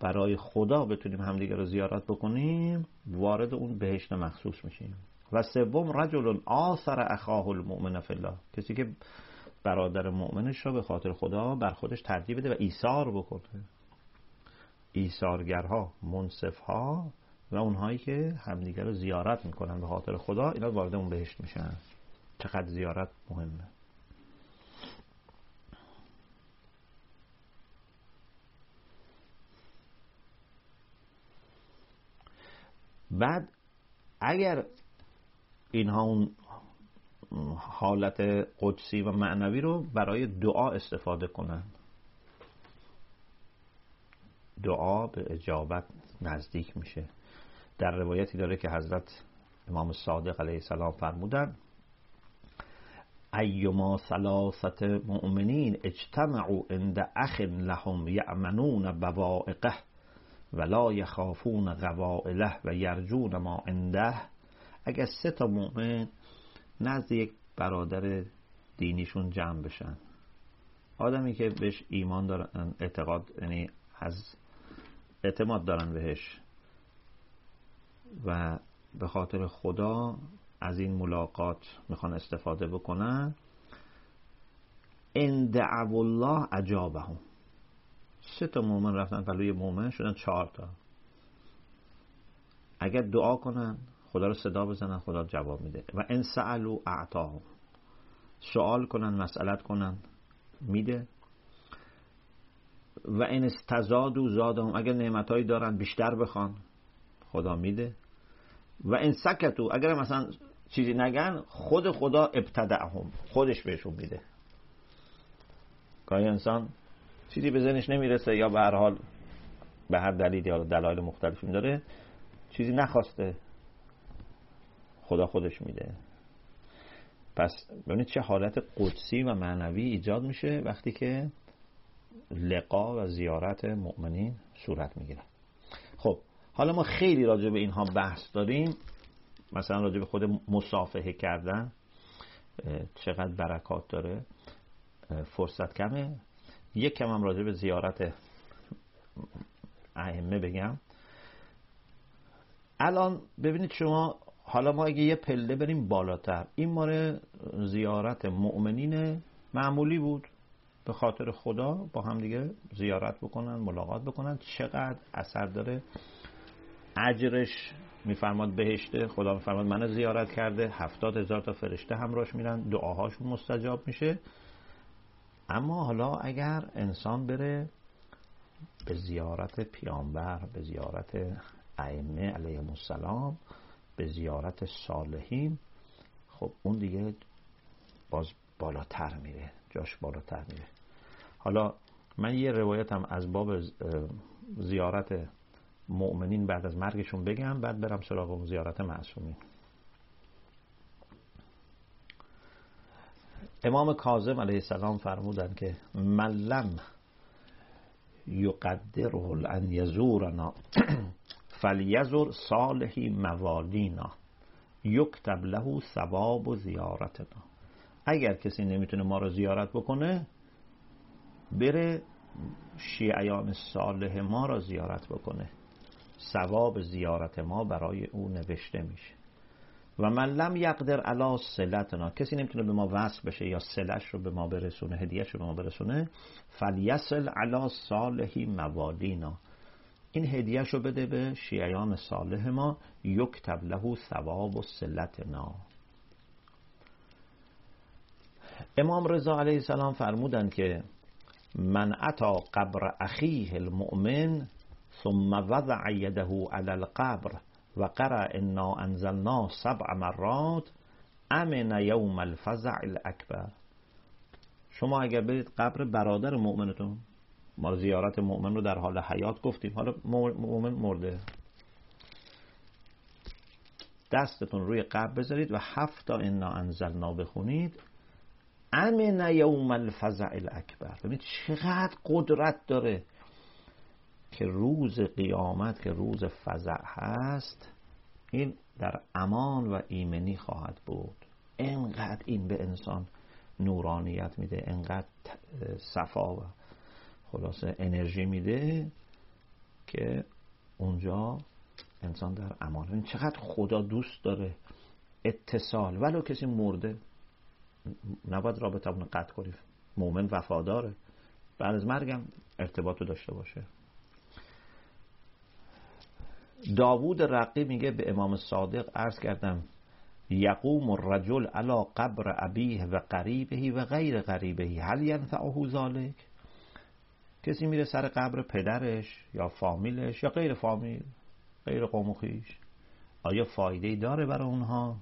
برای خدا بتونیم همدیگه رو زیارت بکنیم وارد اون بهشت مخصوص میشیم. و سوم رجل آثر اخاه المؤمن فی الله. کسی که برادر مؤمنش را به خاطر خدا بر خودش ترجیح بده و ایثار بکنه. ایثارگرها منصفها و اونهایی که همدیگه رو زیارت می‌کنن به خاطر خدا اینا وارد اون بهشت میشن. چقدر زیارت مهمه. بعد اگر اینها اون حالت قدسی و معنوی رو برای دعا استفاده کنن دعا به اجابت نزدیک میشه. در روایتی داره که حضرت امام صادق علیه السلام فرمودن ایما ثلاثت مؤمنین اجتمعوا عند اخ لهم یعمنون بوائقه ولا یخافون غوائله و یرجون ما عنده. اگر سه تا مؤمن نزد یک برادر دینیشون جمع بشن. آدمی که بهش ایمان دارن اعتقاد یعنی از اعتماد دارن بهش و به خاطر خدا از این ملاقات می‌خوان استفاده بکنن. ان دعو الله اجابهم. سه تا مؤمن رفتن پلوی مؤمن شدن چهار تا. اگر دعا کنن خدا رو صدا بزنن خدا جواب میده. و ان سالو اعطاهم. سوال کنن مسئلت کنن. میده. و این استزاد و زادهم. اگر نعمتهایی دارن بیشتر بخوان. خدا میده. و این سکتو اگر مثلا چیزی نگن خود خدا ابتدعهم. خودش بهشون میده. گاهی انسان چیزی به ذهنش نمی‌رسه یا به هر حال به هر دلیل یا دلایل مختلفی داره چیزی نخواسته. خدا خودش میده. پس ببینید چه حالت قدسی و معنوی ایجاد میشه وقتی که لقا و زیارت مؤمنین صورت می‌گیره. خب حالا ما خیلی راجع به اینها بحث داریم. مثلا راجع به خود مصافحه کردن چقدر برکات داره؟ فرصت کمه. یک کم هم راجع به زیارت ائمه بگم. الان ببینید شما حالا ما اگه یه پله بریم بالاتر این ماره زیارت مؤمنین معمولی بود. به خاطر خدا با هم دیگه زیارت بکنن ملاقات بکنن. چقدر اثر داره؟ اجرش میفرماد بهشته خدا میفرماد من زیارت کرده. هفتاد هزار تا فرشته همراهش میرن دعاهاشون مستجاب میشه. اما حالا اگر انسان بره به زیارت پیامبر به زیارت ائمه علیهم السلام به زیارت صالحین خب اون دیگه باز بالاتر میره جاش بالاتر میره. حالا من یه روایتم از باب زیارت مؤمنین بعد از مرگشون بگم بعد برم سراغ زیارت معصومین. امام کاظم علیه السلام فرمودن که ملم یقدره ان یزورنا. فلیزور صالحی موالینا یکتب له ثواب و زیارتنا اگر کسی نمی‌تونه ما رو زیارت بکنه بره شیعیان صالح ما را زیارت بکنه. ثواب زیارت ما برای او نوشته میشه. و من لم یقدر علا سلتنا کسی نمی‌تونه به ما وصل بشه یا سلش رو به ما برسونه هدیهش رو به ما برسونه فلیسل علا صالحی موالینا این هدیهش رو بده به شیعیان صالح ما. یکتب له ثواب و سلتنا امام رضا علیه السلام فرمودند که من اتا قبر اخیه المؤمن ثم وضع یده علی القبر و قرأ انا انزلنا سبع مرات امن یوم الفزع الاکبر. شما اگر برید قبر برادر مؤمنتون ما زیارت مؤمن رو در حال حیات گفتیم. حالا مؤمن مرده. دستتون روی قبر بذارید و هفت تا انا انزلنا بخونید. امن یوم الفزع الاکبر. ببینید چقدر قدرت داره که روز قیامت که روز فزع هست این در امان و ایمنی خواهد بود. انقدر این به انسان نورانیت میده انقدر صفا و خلاصه انرژی میده که اونجا انسان در امان. این چقدر خدا دوست داره اتصال. ولو کسی مرده نباید رابطه قطع کنیم مؤمن وفاداره. بعد از مرگم ارتباط داشته باشه. داوود رقی میگه به امام صادق عرض کردم یقوم الرجل علا قبر ابیه و قریبهی و غیر قریبهی هل ینفعه ذالک کسی میره سر قبر پدرش یا فامیلش یا غیر فامیل غیر قوم آیا فایده داره برای اونها؟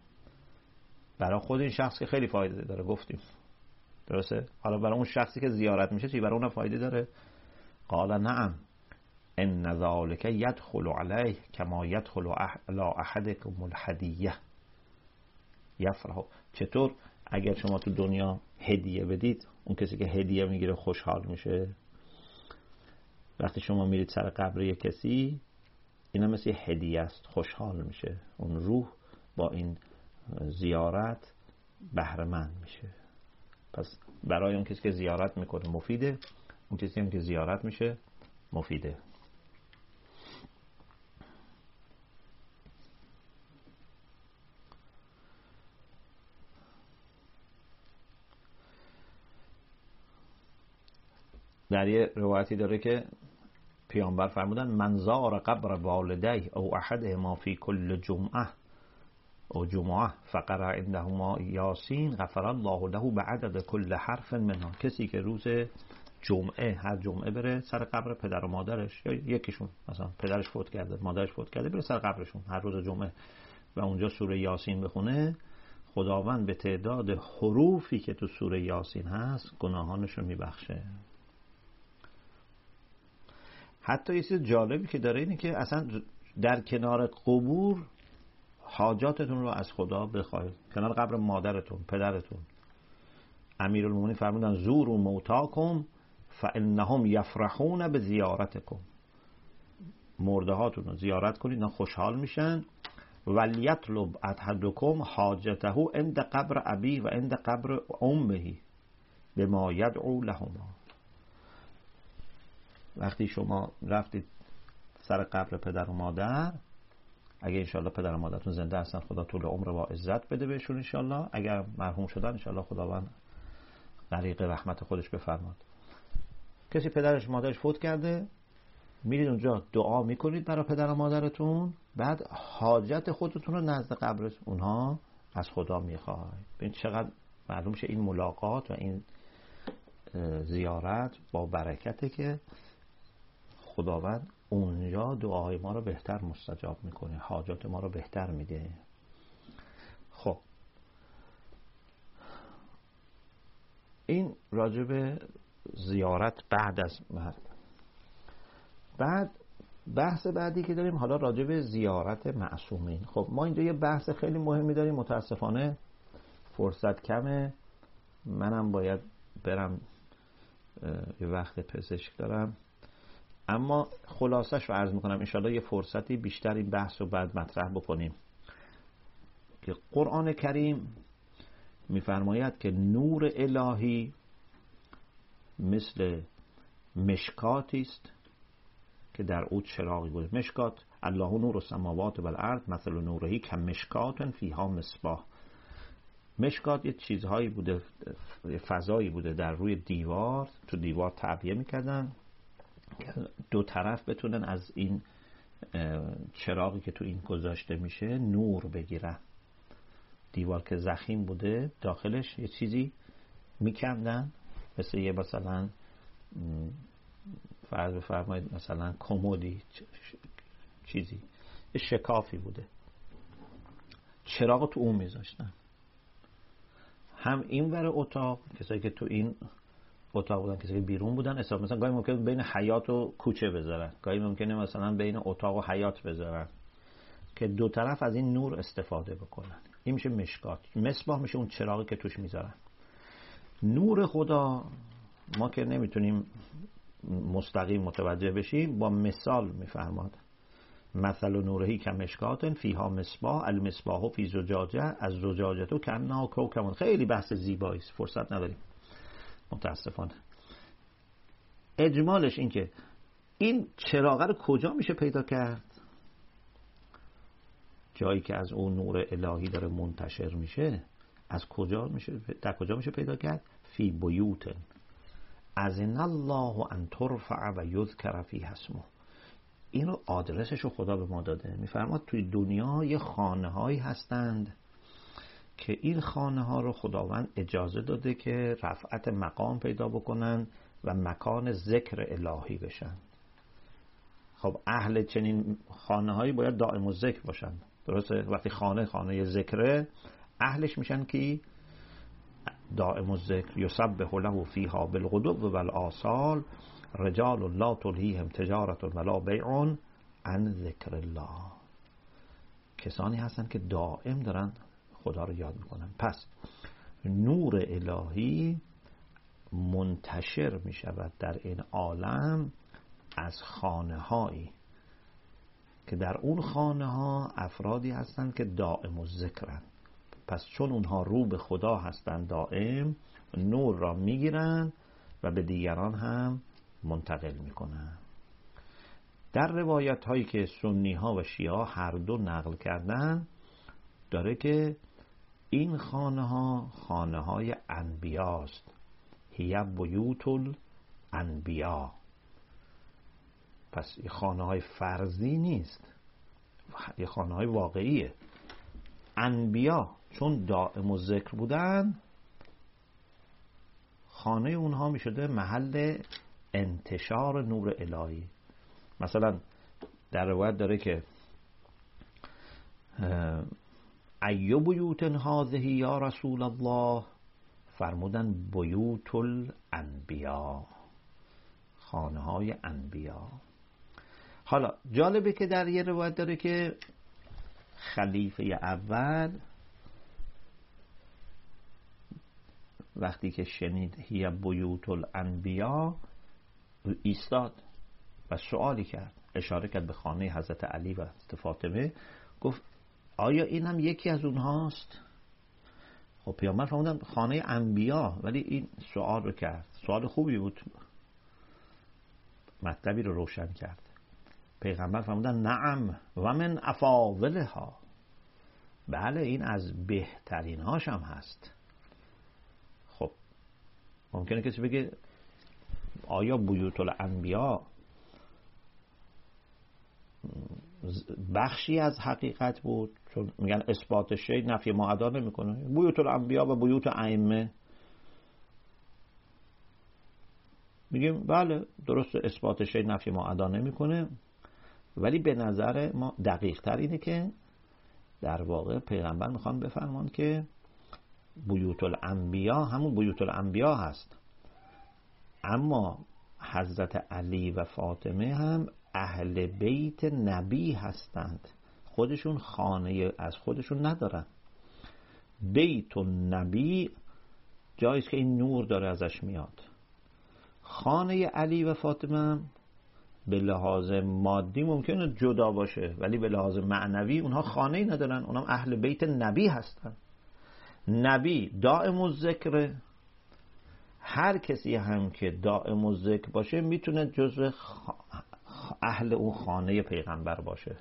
برای خود این شخص که خیلی فایده داره گفتیم. درسته؟ حالا برای اون شخصی که زیارت میشه چی؟ برای اون فایده داره؟ قال نعم. ان ذالک یدخل علیه کما یدخل علی احدکم الهدیه. یفرح چطور؟ اگر شما تو دنیا هدیه بدید اون کسی که هدیه می‌گیره خوشحال میشه؟ وقتی شما میرید سر قبر یک کسی اینا مثل هدیه است خوشحال میشه. اون روح با این زیارت بهرهمند میشه. پس برای اون کسی که زیارت می‌کنه مفیده اون کسی هم که زیارت میشه مفیده. در یه روایتی داره که پیامبر فرمودن منظار قبر والدی او احد ما فی کل جمعه. او جمعه فقر عندهما یاسین غفر الله له به عدد کل حرف منها. کسی که روز جمعه هر جمعه بره سر قبر پدر و مادرش یا یکیشون مثلا پدرش فوت کرده مادرش فوت کرده بره سر قبرشون. هر روز جمعه. و اونجا سوره یاسین بخونه. خداوند به تعداد حروفی که تو سوره یاسین هست گناهانش رو میبخشه. حتی یه چیز جالبی که داره اینه که اصلا در کنار قبور حاجاتتون رو از خدا بخواید کنار قبر مادرتون پدرتون. امیرالمومنین فرمودن زور و موتاکم فانهم یفرحون به زیارتکم مرده هاتون رو زیارت کنید اینا خوشحال میشن. ولیطلب احدکم حاجته عند قبر ابی و عند قبر به ما یدعو لهما. وقتی شما رفتید سر قبر پدر و مادر اگه انشالله پدر و مادرتون زنده هستن خدا طول عمر با عزت بده بهشون انشالله اگر مرحوم شدن انشالله خداوند غریق رحمت خودش بفرماد. کسی پدرش مادرش فوت کرده میرید اونجا دعا می‌کنید برای پدر و مادرتون بعد حاجت خودتون رو نزد قبر اونها از خدا می‌خواهید ببین چقدر معلوم شه این ملاقات و این زیارت با برکته که خداوند اونجا دعاهای ما رو بهتر مستجاب می‌کنه حاجات ما رو بهتر میده. خب. این راجب زیارت بعد از مرگ. بعد بحث بعدی که داریم حالا راجب زیارت معصومین. خب ما اینجا یه بحث خیلی مهمی داریم. متاسفانه فرصت کمه. منم باید برم یه وقت پزشک دارم. اما خلاصش رو عرض می‌کنم انشاءالله یه فرصتی بیشتر این بحث رو بعد مطرح بکنیم. که قرآن کریم میفرماید که نور الهی مثل مشکاتی است که در او چراغی بود مشکات الله نور السماوات و الارض مثل نورهی که مشکات فیها مصباح. مشکات یه چیزهایی بوده فضایی بوده در روی دیوار. تو دیوار تعبیه می‌کردن. دو طرف بتونن از این چراغی که تو این گذاشته میشه نور بگیرن. دیوار که زخیم بوده داخلش یه چیزی میکندن. مثل یه مثلا فرض بفرمایید مثلا کمودی چیزی یه شکافی بوده. چراغ تو اون میذاشتن. هم این ور اتاق کسایی که تو این اتاق بودن کسی که بیرون بودن. حساب مثلا گاهی ممکن بین حیات و کوچه بذارن. گاهی ممکنه مثلا بین اتاق و حیات بذارن که دو طرف از این نور استفاده بکنن. این میشه مشکات. مصباح میشه اون چراغی که توش می‌ذارن. نور خدا ما که نمی‌تونیم مستقیم متوجه بشیم با مثال میفرماد. مثل نورهی که مشکات فیها مصباح المصباح فی زجاجه از زجاجه تو کنا کوکمون. خیلی بحث زیبایی فرصت نداریم. متاسفانه. اجمالش این که این چراغه رو کجا میشه پیدا کرد؟ جایی که از اون نور الهی داره منتشر میشه از کجا میشه در کجا میشه پیدا کرد؟ فی بیوتن. از این الله ان ترفع و یذکر فی اسمه. این رو آدرسش رو خدا به ما داده. میفرماد توی دنیا یه خانه هایی هستند که این خانه ها رو خداوند اجازه داده که رفعت مقام پیدا بکنن و مکان ذکر الهی بشن. خب اهل چنین خانه هایی باید دائم و ذکر باشن. درسته؟ وقتی خانه خانه ذکره اهلش میشن که دائم و ذکر. یسبح له فیها بالغدو و آسال رجال لا تلهیهم تجارت ولا بیع عن ذکر الله. کسانی هستند که دائم دارن خدا رو یاد می‌کنن پس نور الهی منتشر می شود در این عالم از خانه هایی که در اون خانه ها افرادی هستند که دائم و ذکرن پس چون اونها رو به خدا هستند دائم نور را می‌گیرن و به دیگران هم منتقل می‌کنن در روایت هایی که سنی ها و شیعه هر دو نقل کردن داره که این خانه ها خانه های انبیاست. هی بیوت انبیا. پس یه خانه های فرضی نیست. یه خانه های واقعیه. انبیا چون دائم و ذکر بودن خانه اونها می شده محل انتشار نور الهی. مثلا در روایت داره که ایو بیوت هذه یا رسول الله؟ فرمودن بیوت الانبیا خانه های انبیا. حالا جالبه که در یه روایت داره که خلیفه اول وقتی که شنید هی بیوت الانبیا ایستاد و سوالی کرد. اشاره کرد به خانه حضرت علی و فاطمه. گفت آیا این هم یکی از اونهاست؟ خب پیامبر فرمودن خانه انبیا ولی این سوال رو کرد. سوال خوبی بود. مطلبی رو روشن کرد. پیغمبر فرمودن نعم و من افاولها بله این از بهترین هاش هم هست. خب ممکنه کسی بگه آیا بیوت الانبیا بخشی از حقیقت بود؟ چون میگن اثبات شی نفی معدا نمی‌کنه. بیوت الانبیا و بیوت ائمه. میگیم بله درست اثبات شی نفی معدا نمی‌کنه. ولی به نظر ما دقیق تر اینه که در واقع پیغمبر می‌خوان بفرمان که بیوت الانبیا همون بیوت الانبیا هست. اما حضرت علی و فاطمه هم اهل بیت نبی هستند. خودشون خانه از خودشون ندارن. بیت نبی جاییست که این نور داره ازش میاد. خانه علی و فاطمه به لحاظ مادی ممکنه جدا باشه ولی به لحاظ معنوی اونها خانه ندارن. اونها اهل بیت نبی هستن. نبی دائم و ذکر هر کسی هم که دائم و ذکر باشه می‌تونه جزو اهل اون خانه پیغمبر باشه.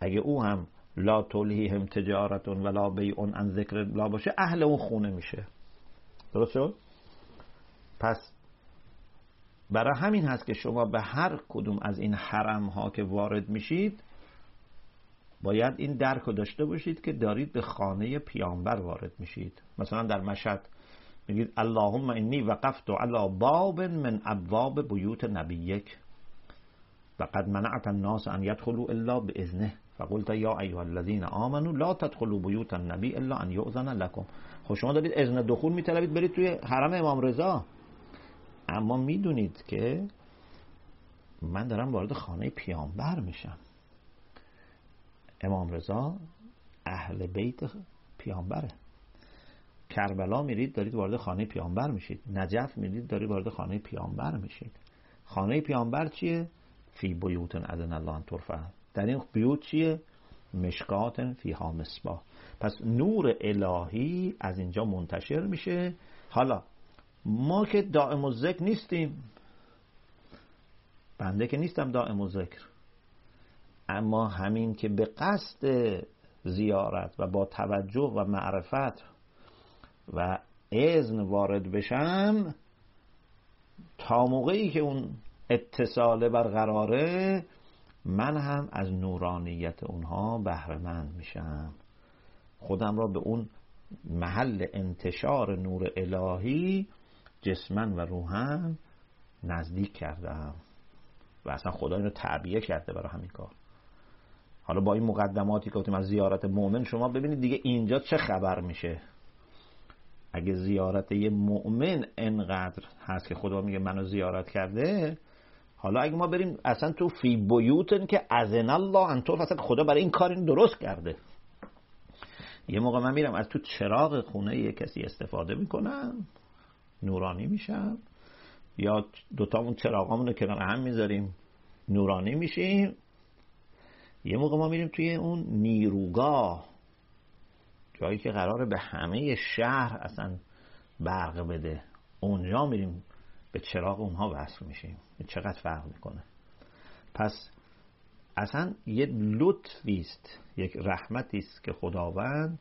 اگه او هم لا هم تجارتون ولا بیعون ان ذکر لا باشه اهل اون خونه میشه. درست شد؟ پس برای همین هست که شما به هر کدوم از این حرم ها که وارد میشید باید این درک رو داشته باشید که دارید به خانه پیامبر وارد میشید. مثلا در مشهد میگید اللهم انی وقفت علی باب من ابواب بیوت نبیک. و قد منعت الناس ان يدخلوا الا باذنه فقلت یا ایها الذين آمنوا لا تدخلوا بیوت النبی الا ان یؤذن لكم خب شما دارید اذن دخول میطلبید برید توی حرم امام رضا. اما می‌دونید که من دارم وارد خانه پیامبر میشم. امام رضا اهل بیت پیامبره. کربلا میرید دارید وارد خانه پیامبر میشید. نجف میرید دارید وارد خانه پیامبر میشید. خانه پیامبر چیه؟ فی بیوت اذن الله ترفع. در این بیوت چیه؟ مشکات فیها مصباح. پس نور الهی از اینجا منتشر میشه. حالا ما که دائم و ذکر نیستیم. بنده که نیستم دائم و ذکر. اما همین که به قصد زیارت و با توجه و معرفت و اذن وارد بشم تا موقعی که اون اتصال برقراره من هم از نورانیت اونها بهرهمند میشم. خودم را به اون محل انتشار نور الهی جسمن و روحن نزدیک کردم و اصلا خدا اینو تعبیه کرده برای همین کار. حالا با این مقدماتی که گفتیم از زیارت مؤمن شما ببینید دیگه اینجا چه خبر میشه. اگه زیارت یه مؤمن انقدر هست که خدا میگه منو زیارت کرده حالا اگه ما بریم اصلا تو فی بیوتن که ازن الله انطور اصلا خدا برای این کار این درست کرده. یه موقع من میرم از تو چراغ خونه یه کسی استفاده می‌کنم نورانی میشم. یا دوتامون چراغامون رو کنار هم می‌ذاریم نورانی میشیم. یه موقع ما میریم توی اون نیروگاه جایی که قراره به همه شهر اصلا برق بده. اونجا میریم به چراغ اونها وصل میشیم. چقدر فرق می‌کنه. پس اصلا یه لطفی است یک رحمتی است که خداوند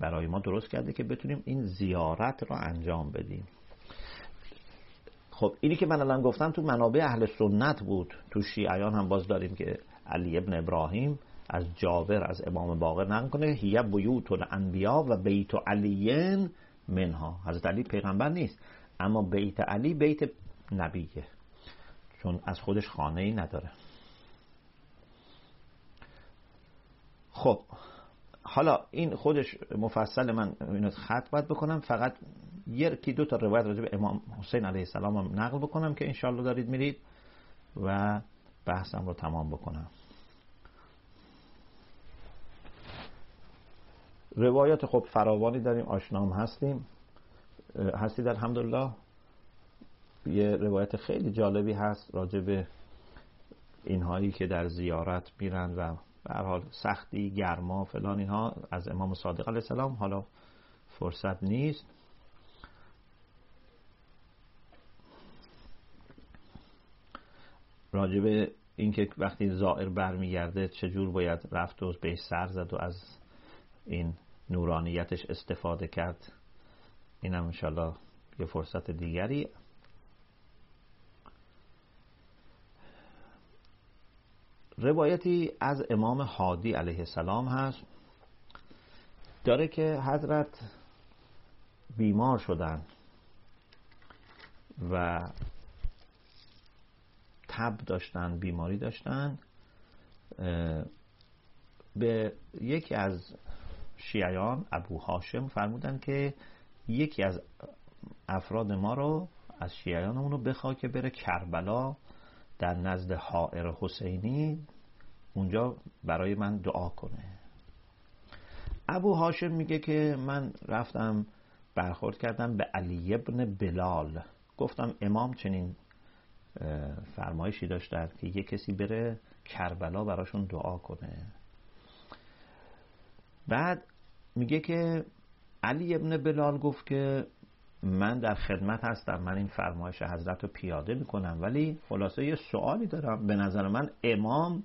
برای ما درست کرده که بتونیم این زیارت را انجام بدیم. خب اینی که من الان گفتم تو منابع اهل سنت بود. تو شیعیان هم باز داریم که علی ابن ابراهیم از جابر از امام باقر نقل کنه. هیه بیوت الانبیا و بیت علیین منها. حضرت علی پیغمبر نیست. اما بیت علی بیت نبیه چون از خودش خانه ای نداره. خب حالا این خودش مفصل من اینو خط باید بکنم فقط یکی دو تا روایت راجع به امام حسین علیه السلام هم نقل بکنم که انشالله دارید میرید و بحثم رو تمام بکنم. روایات خب فراوانی داریم آشنام هستیم. هستید الحمدلله یه روایت خیلی جالبی هست راجع به اینهایی که در زیارت میرن و به حال سختی گرما فلان اینها از امام صادق علیه السلام. حالا فرصت نیست. راجب اینکه وقتی زائر برمیگرده چجور باید رفت و بهش سر زد و از این نورانیتش استفاده کرد. اینم انشالله یه فرصت دیگری. روایتی از امام حادی علیه السلام هست. داره که حضرت بیمار شدن و تب داشتن بیماری داشتن. به یکی از شیعیان ابو هاشم فرمودن که یکی از افراد ما رو از شیعیانمون رو بخوا که بره کربلا در نزد حائر حسینی. اونجا برای من دعا کنه. ابو هاشم میگه که من رفتم برخورد کردم به علی ابن بلال. گفتم امام چنین فرمایشی داشتن که یه کسی بره کربلا براشون دعا کنه. بعد میگه که علی ابن بلال گفت که من در خدمت هستم من این فرمایش حضرت رو پیاده می‌کنم ولی خلاصه یه سوالی دارم. به نظر من امام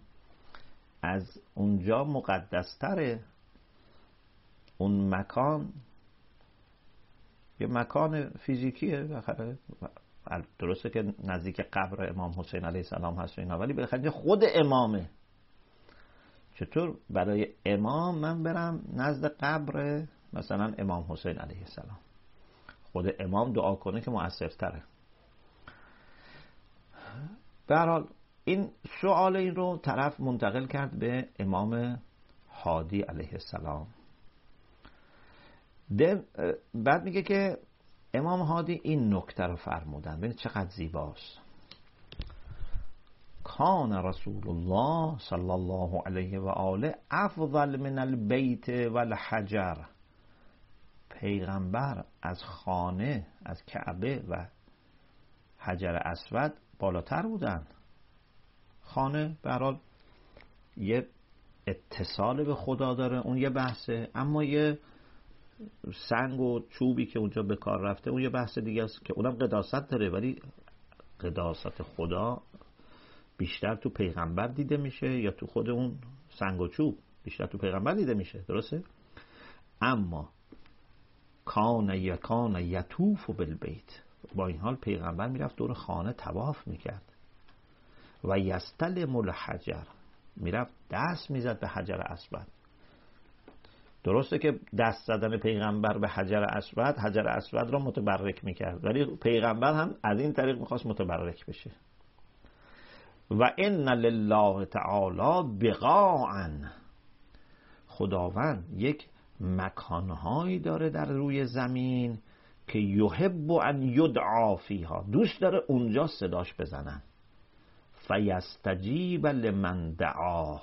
از اونجا مقدستره اون مکان یه مکان فیزیکیه درسته که نزدیک قبر امام حسین علیه السلام هست اینا ولی بالاخره خود امامه. چطور برای امام من برم نزد قبر مثلا امام حسین علیه السلام. خود امام دعا کنه که مؤثرتره. به حال این سوال این رو طرف منتقل کرد به امام حادی علیه السلام. بعد میگه که امام هادی این نکته رو فرمودن. ببینید چقدر زیباست. کان رسول الله صلی الله علیه و آله افضل من البیت و الحجر. پیغمبر از خانه از کعبه و حجر اسود بالاتر بودن خانه برحال یه اتصال به خدا داره اون یه بحثه. اما یه سنگ و چوبی که اونجا به کار رفته اون یه بحث دیگه است که اونم قداست داره ولی قداست خدا بیشتر تو پیغمبر دیده میشه یا تو خود اون سنگ و چوب بیشتر تو پیغمبر دیده میشه. درسته؟ اما کان یکان یتوف بالبیت. با این حال پیغمبر می‌رفت دور خانه تواف می‌کرد. و یستلم الحجر. می‌رفت دست می‌زد به حجر اسود. درسته که دست زدن پیغمبر به حجر اسود حجر اسود را متبرک می‌کرد. ولی پیغمبر هم از این طریق می‌خواست متبرک بشه. و ان لله تعالی بقاعا خداوند یک مکانهایی داره در روی زمین که یحب ان یدعا فیها. دوست داره اونجا صداش بزنن. فیستجیب لمن دعا.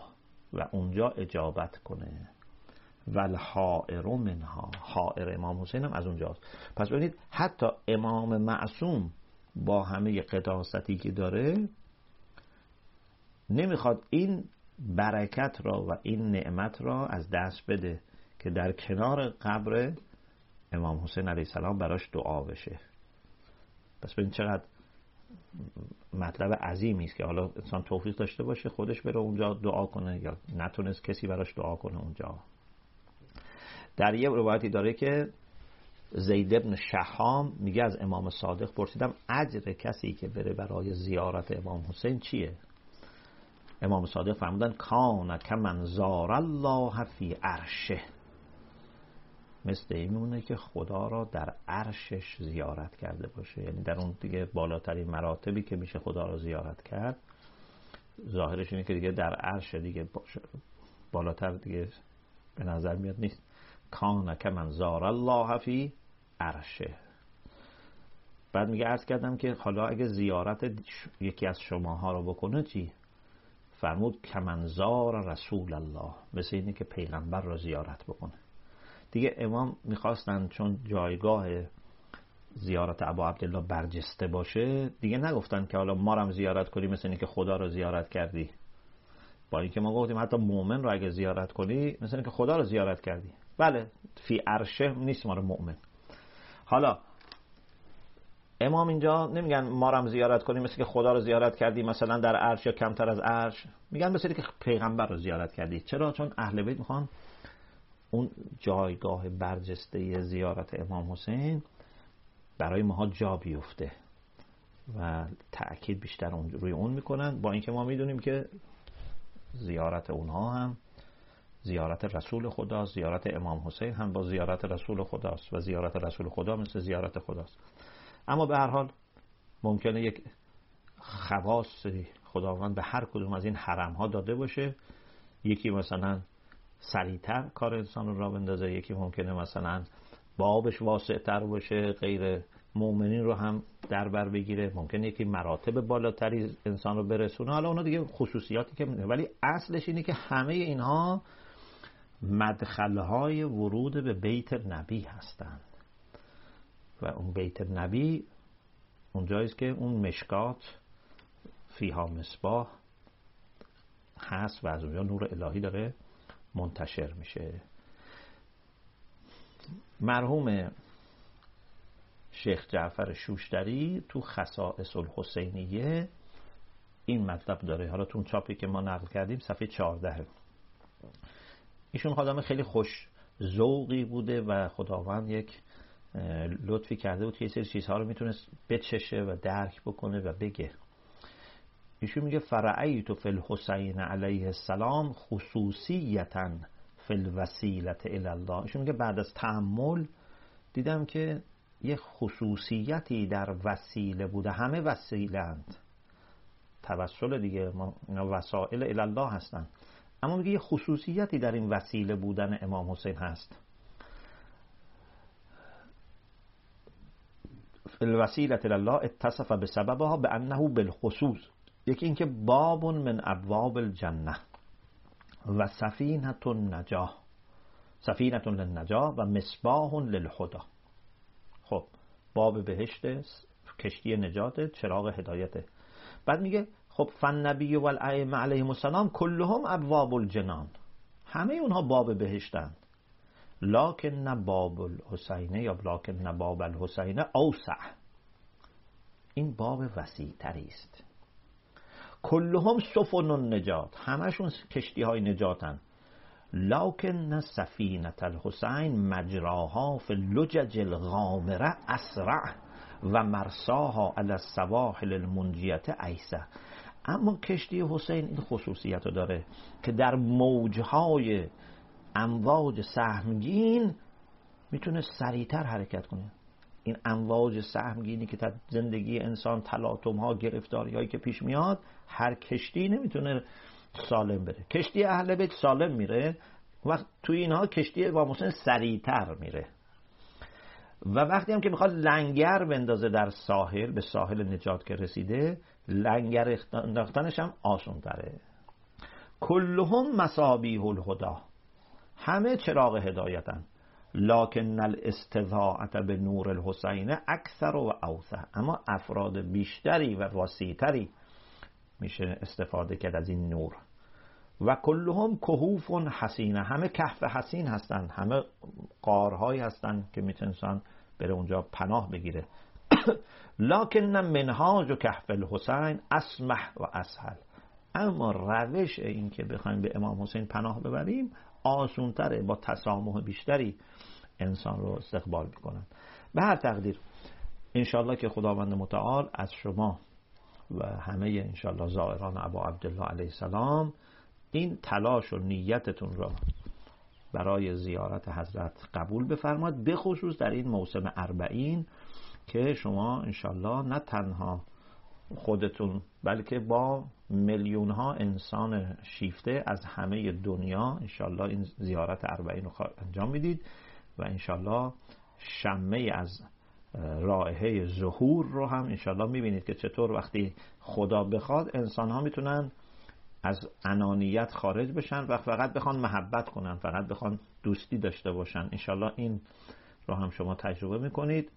و اونجا اجابت کنه. و الحائر منها. حائر امام حسین هم از اونجاست. پس ببینید حتی امام معصوم با همه قداستی که داره نمی‌خواد این برکت را و این نعمت را از دست بده. که در کنار قبر امام حسین علیه السلام براش دعا بشه. پس ببین چقدر مطلب عظیمی است که حالا انسان توفیق داشته باشه خودش بره اونجا دعا کنه یا نتونست کسی براش دعا کنه اونجا. در یه روایتی داره که زید ابن شهام میگه از امام صادق پرسیدم اجر کسی که بره برای زیارت امام حسین چیه؟ امام صادق فرمودن کان کمن زار الله فی عرشه. مثل این میمونه که خدا را در عرشش زیارت کرده باشه. یعنی در اون دیگه بالاترین مراتبی که میشه خدا را زیارت کرد ظاهرش اینه که دیگه در عرش دیگه بالاتر دیگه به نظر میاد نیست. کان کمن زار الله فی عرشه. بعد میگه ارز کردم که حالا اگه زیارت یکی از شماها رو بکنه چی؟ فرمود کمنزار رسول الله. مثل اینه که پیغمبر را زیارت بکنه. دیگه امام می‌خواستن چون جایگاه زیارت ابا عبدالله برجسته باشه دیگه نگفتن که حالا ما هم زیارت کنی مثل اینکه خدا رو زیارت کردی. با اینکه ما گفتیم حتی مؤمن رو اگه زیارت کنی مثل اینکه خدا رو زیارت کردی. بله فی عرشه نیست ما رو مؤمن. حالا امام اینجا نمیگن ما هم زیارت کنیم مثل که خدا رو زیارت کردی مثلا در عرش یا کمتر از عرش. میگن مثل که پیغمبر رو زیارت کردی. چرا؟ چون اهل بیت می‌خوان اون جایگاه برجسته زیارت امام حسین برای ماها جا بیفته و تأکید بیشتر روی اون می‌کنن با اینکه ما می‌دونیم که زیارت اونها هم زیارت رسول خدا زیارت امام حسین هم با زیارت رسول خداست و زیارت رسول خدا مثل زیارت خداست. اما به هر حال ممکنه یک خواص خداوند به هر کدوم از این حرم ها داده باشه. یکی مثلا سریعتر کار انسان رو را بندازه. یکی ممکنه مثلا بابش واسع تر باشه غیر مؤمنین رو هم در بر بگیره. ممکنه یکی مراتب بالاتری انسان رو برسونه. حالا اونا دیگه خصوصیاتی که میده ولی اصلش اینه که همه اینها مدخلهای ورود به بیت نبی هستند و اون بیت نبی اونجاییست که اون مشکات فیها مصباح هست و از اونجا نور الهی داره منتشر میشه. مرحوم شیخ جعفر شوشتری تو خصائص الحسینیه این مطلب داره. حالا تو اون چاپی که ما نقل کردیم صفحه 14 ایشون خدامه خیلی خوش ذوقی بوده و خداوند یک لطفی کرده بود که یه سری چیزها رو می‌تونست بچشه و درک بکنه و بگه. ایشون میگه فرعیتو فی الحسین علیه السلام خصوصیتا فی الوسیلت الله. ایشون میگه بعد از تحمل دیدم که یه خصوصیتی در وسیله بوده. همه وسیله اند توسل دیگه ما اینا وسائل الله هستن. اما میگه یه خصوصیتی در این وسیله بودن امام حسین هست. الوسیلت الله اتصف به سببها به انه بالخصوص. یکی اینکه باب من ابواب الجنه و سفینت النجاه سفینت للنجاه و مصباح للهدا خب باب بهشت کشتی نجات چراغ هدایته بعد میگه خب فن نبی و الائمه علیهم السلام کلهم ابواب الجنان. همه اونها باب بهشتند. نه باب الحسینه یا نه باب الحسینه اوسع. این باب وسیع است. کلهم سفن النجات همشون کشتی های نجاتن. لکن نه سفینت الحسین مجراها فی لجج الغامره اسرع و مرساها علی السواحل المنجیت ایسه اما کشتی حسین این خصوصیت رو داره که در موجهای امواج سهمگین می‌تونه سریعتر حرکت کنه. این امواج سهمگینی که در زندگی انسان تلاطم ها گرفتاری هایی که پیش میاد هر کشتی نمی‌تونه سالم بره. کشتی اهل بیت سالم میره و توی اینها کشتی با حسین سریعتر میره. و وقتی هم که می‌خواد لنگر بندازه در ساحل به ساحل نجات که رسیده لنگر انداختنش هم آسون تره کلهم مسابیح الهدا همه چراغ هدایتن. لکن الاستضاعت به نور الحسین اکثر و اوسع. اما افراد بیشتری و وسیعتری میشه استفاده کرد از این نور. و کلهم کهوف حسینه همه کهف حسین هستن. همه قارهایی هستن که می‌تونستن بره اونجا پناه بگیره. لکن منهاج و کهف الحسین اسمح و اسهل. اما روش این که بخوایم به امام حسین پناه ببریم آسونتره با تسامح بیشتری. انسان رو استقبال می‌کنن. به هر تقدیر انشالله که خداوند متعال از شما و همه انشالله زائران ابا عبدالله علیه السلام این تلاش و نیتتون را برای زیارت حضرت قبول بفرماد به خصوص در این موسم اربعین که شما انشالله نه تنها خودتون بلکه با میلیون ها انسان شیفته از همه دنیا انشالله این زیارت اربعین رو انجام می‌دید. و انشالله شمه از رائحه ظهور رو هم انشالله می‌بینید که چطور وقتی خدا بخواد انسان ها می‌تونن از انانیت خارج بشن و فقط بخوان محبت کنن فقط بخوان دوستی داشته باشن. انشالله این رو هم شما تجربه می‌کنید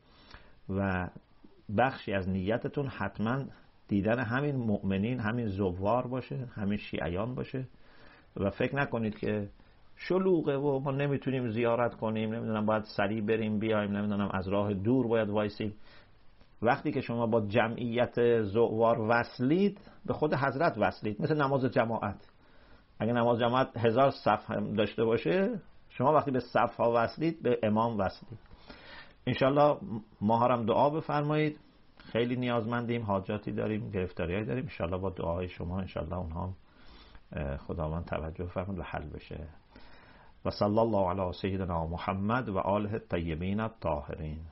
و بخشی از نیتتون حتما دیدن همین مؤمنین همین زوار باشه همین شیعیان باشه. و فکر نکنید که شلوغه و ما نمی‌تونیم زیارت کنیم نمی‌دونم باید سریع بریم بیایم نمی‌دونم از راه دور باید وایسیم. وقتی که شما با جمعیت زوار وصلید به خود حضرت وصلید مثل نماز جماعت. اگه نماز جماعت هزار صف داشته باشه شما وقتی به صف ها وصلید به امام وصلید. انشالله ماهارم دعا بفرمایید. خیلی نیازمندیم حاجاتی داریم گرفتاری داریم. انشالله با دعای شما انشالله اونها خداوند توجه فرمود و حل بشه. و صلی الله علی سیدنا محمد و آله الطیبین الطاهرین.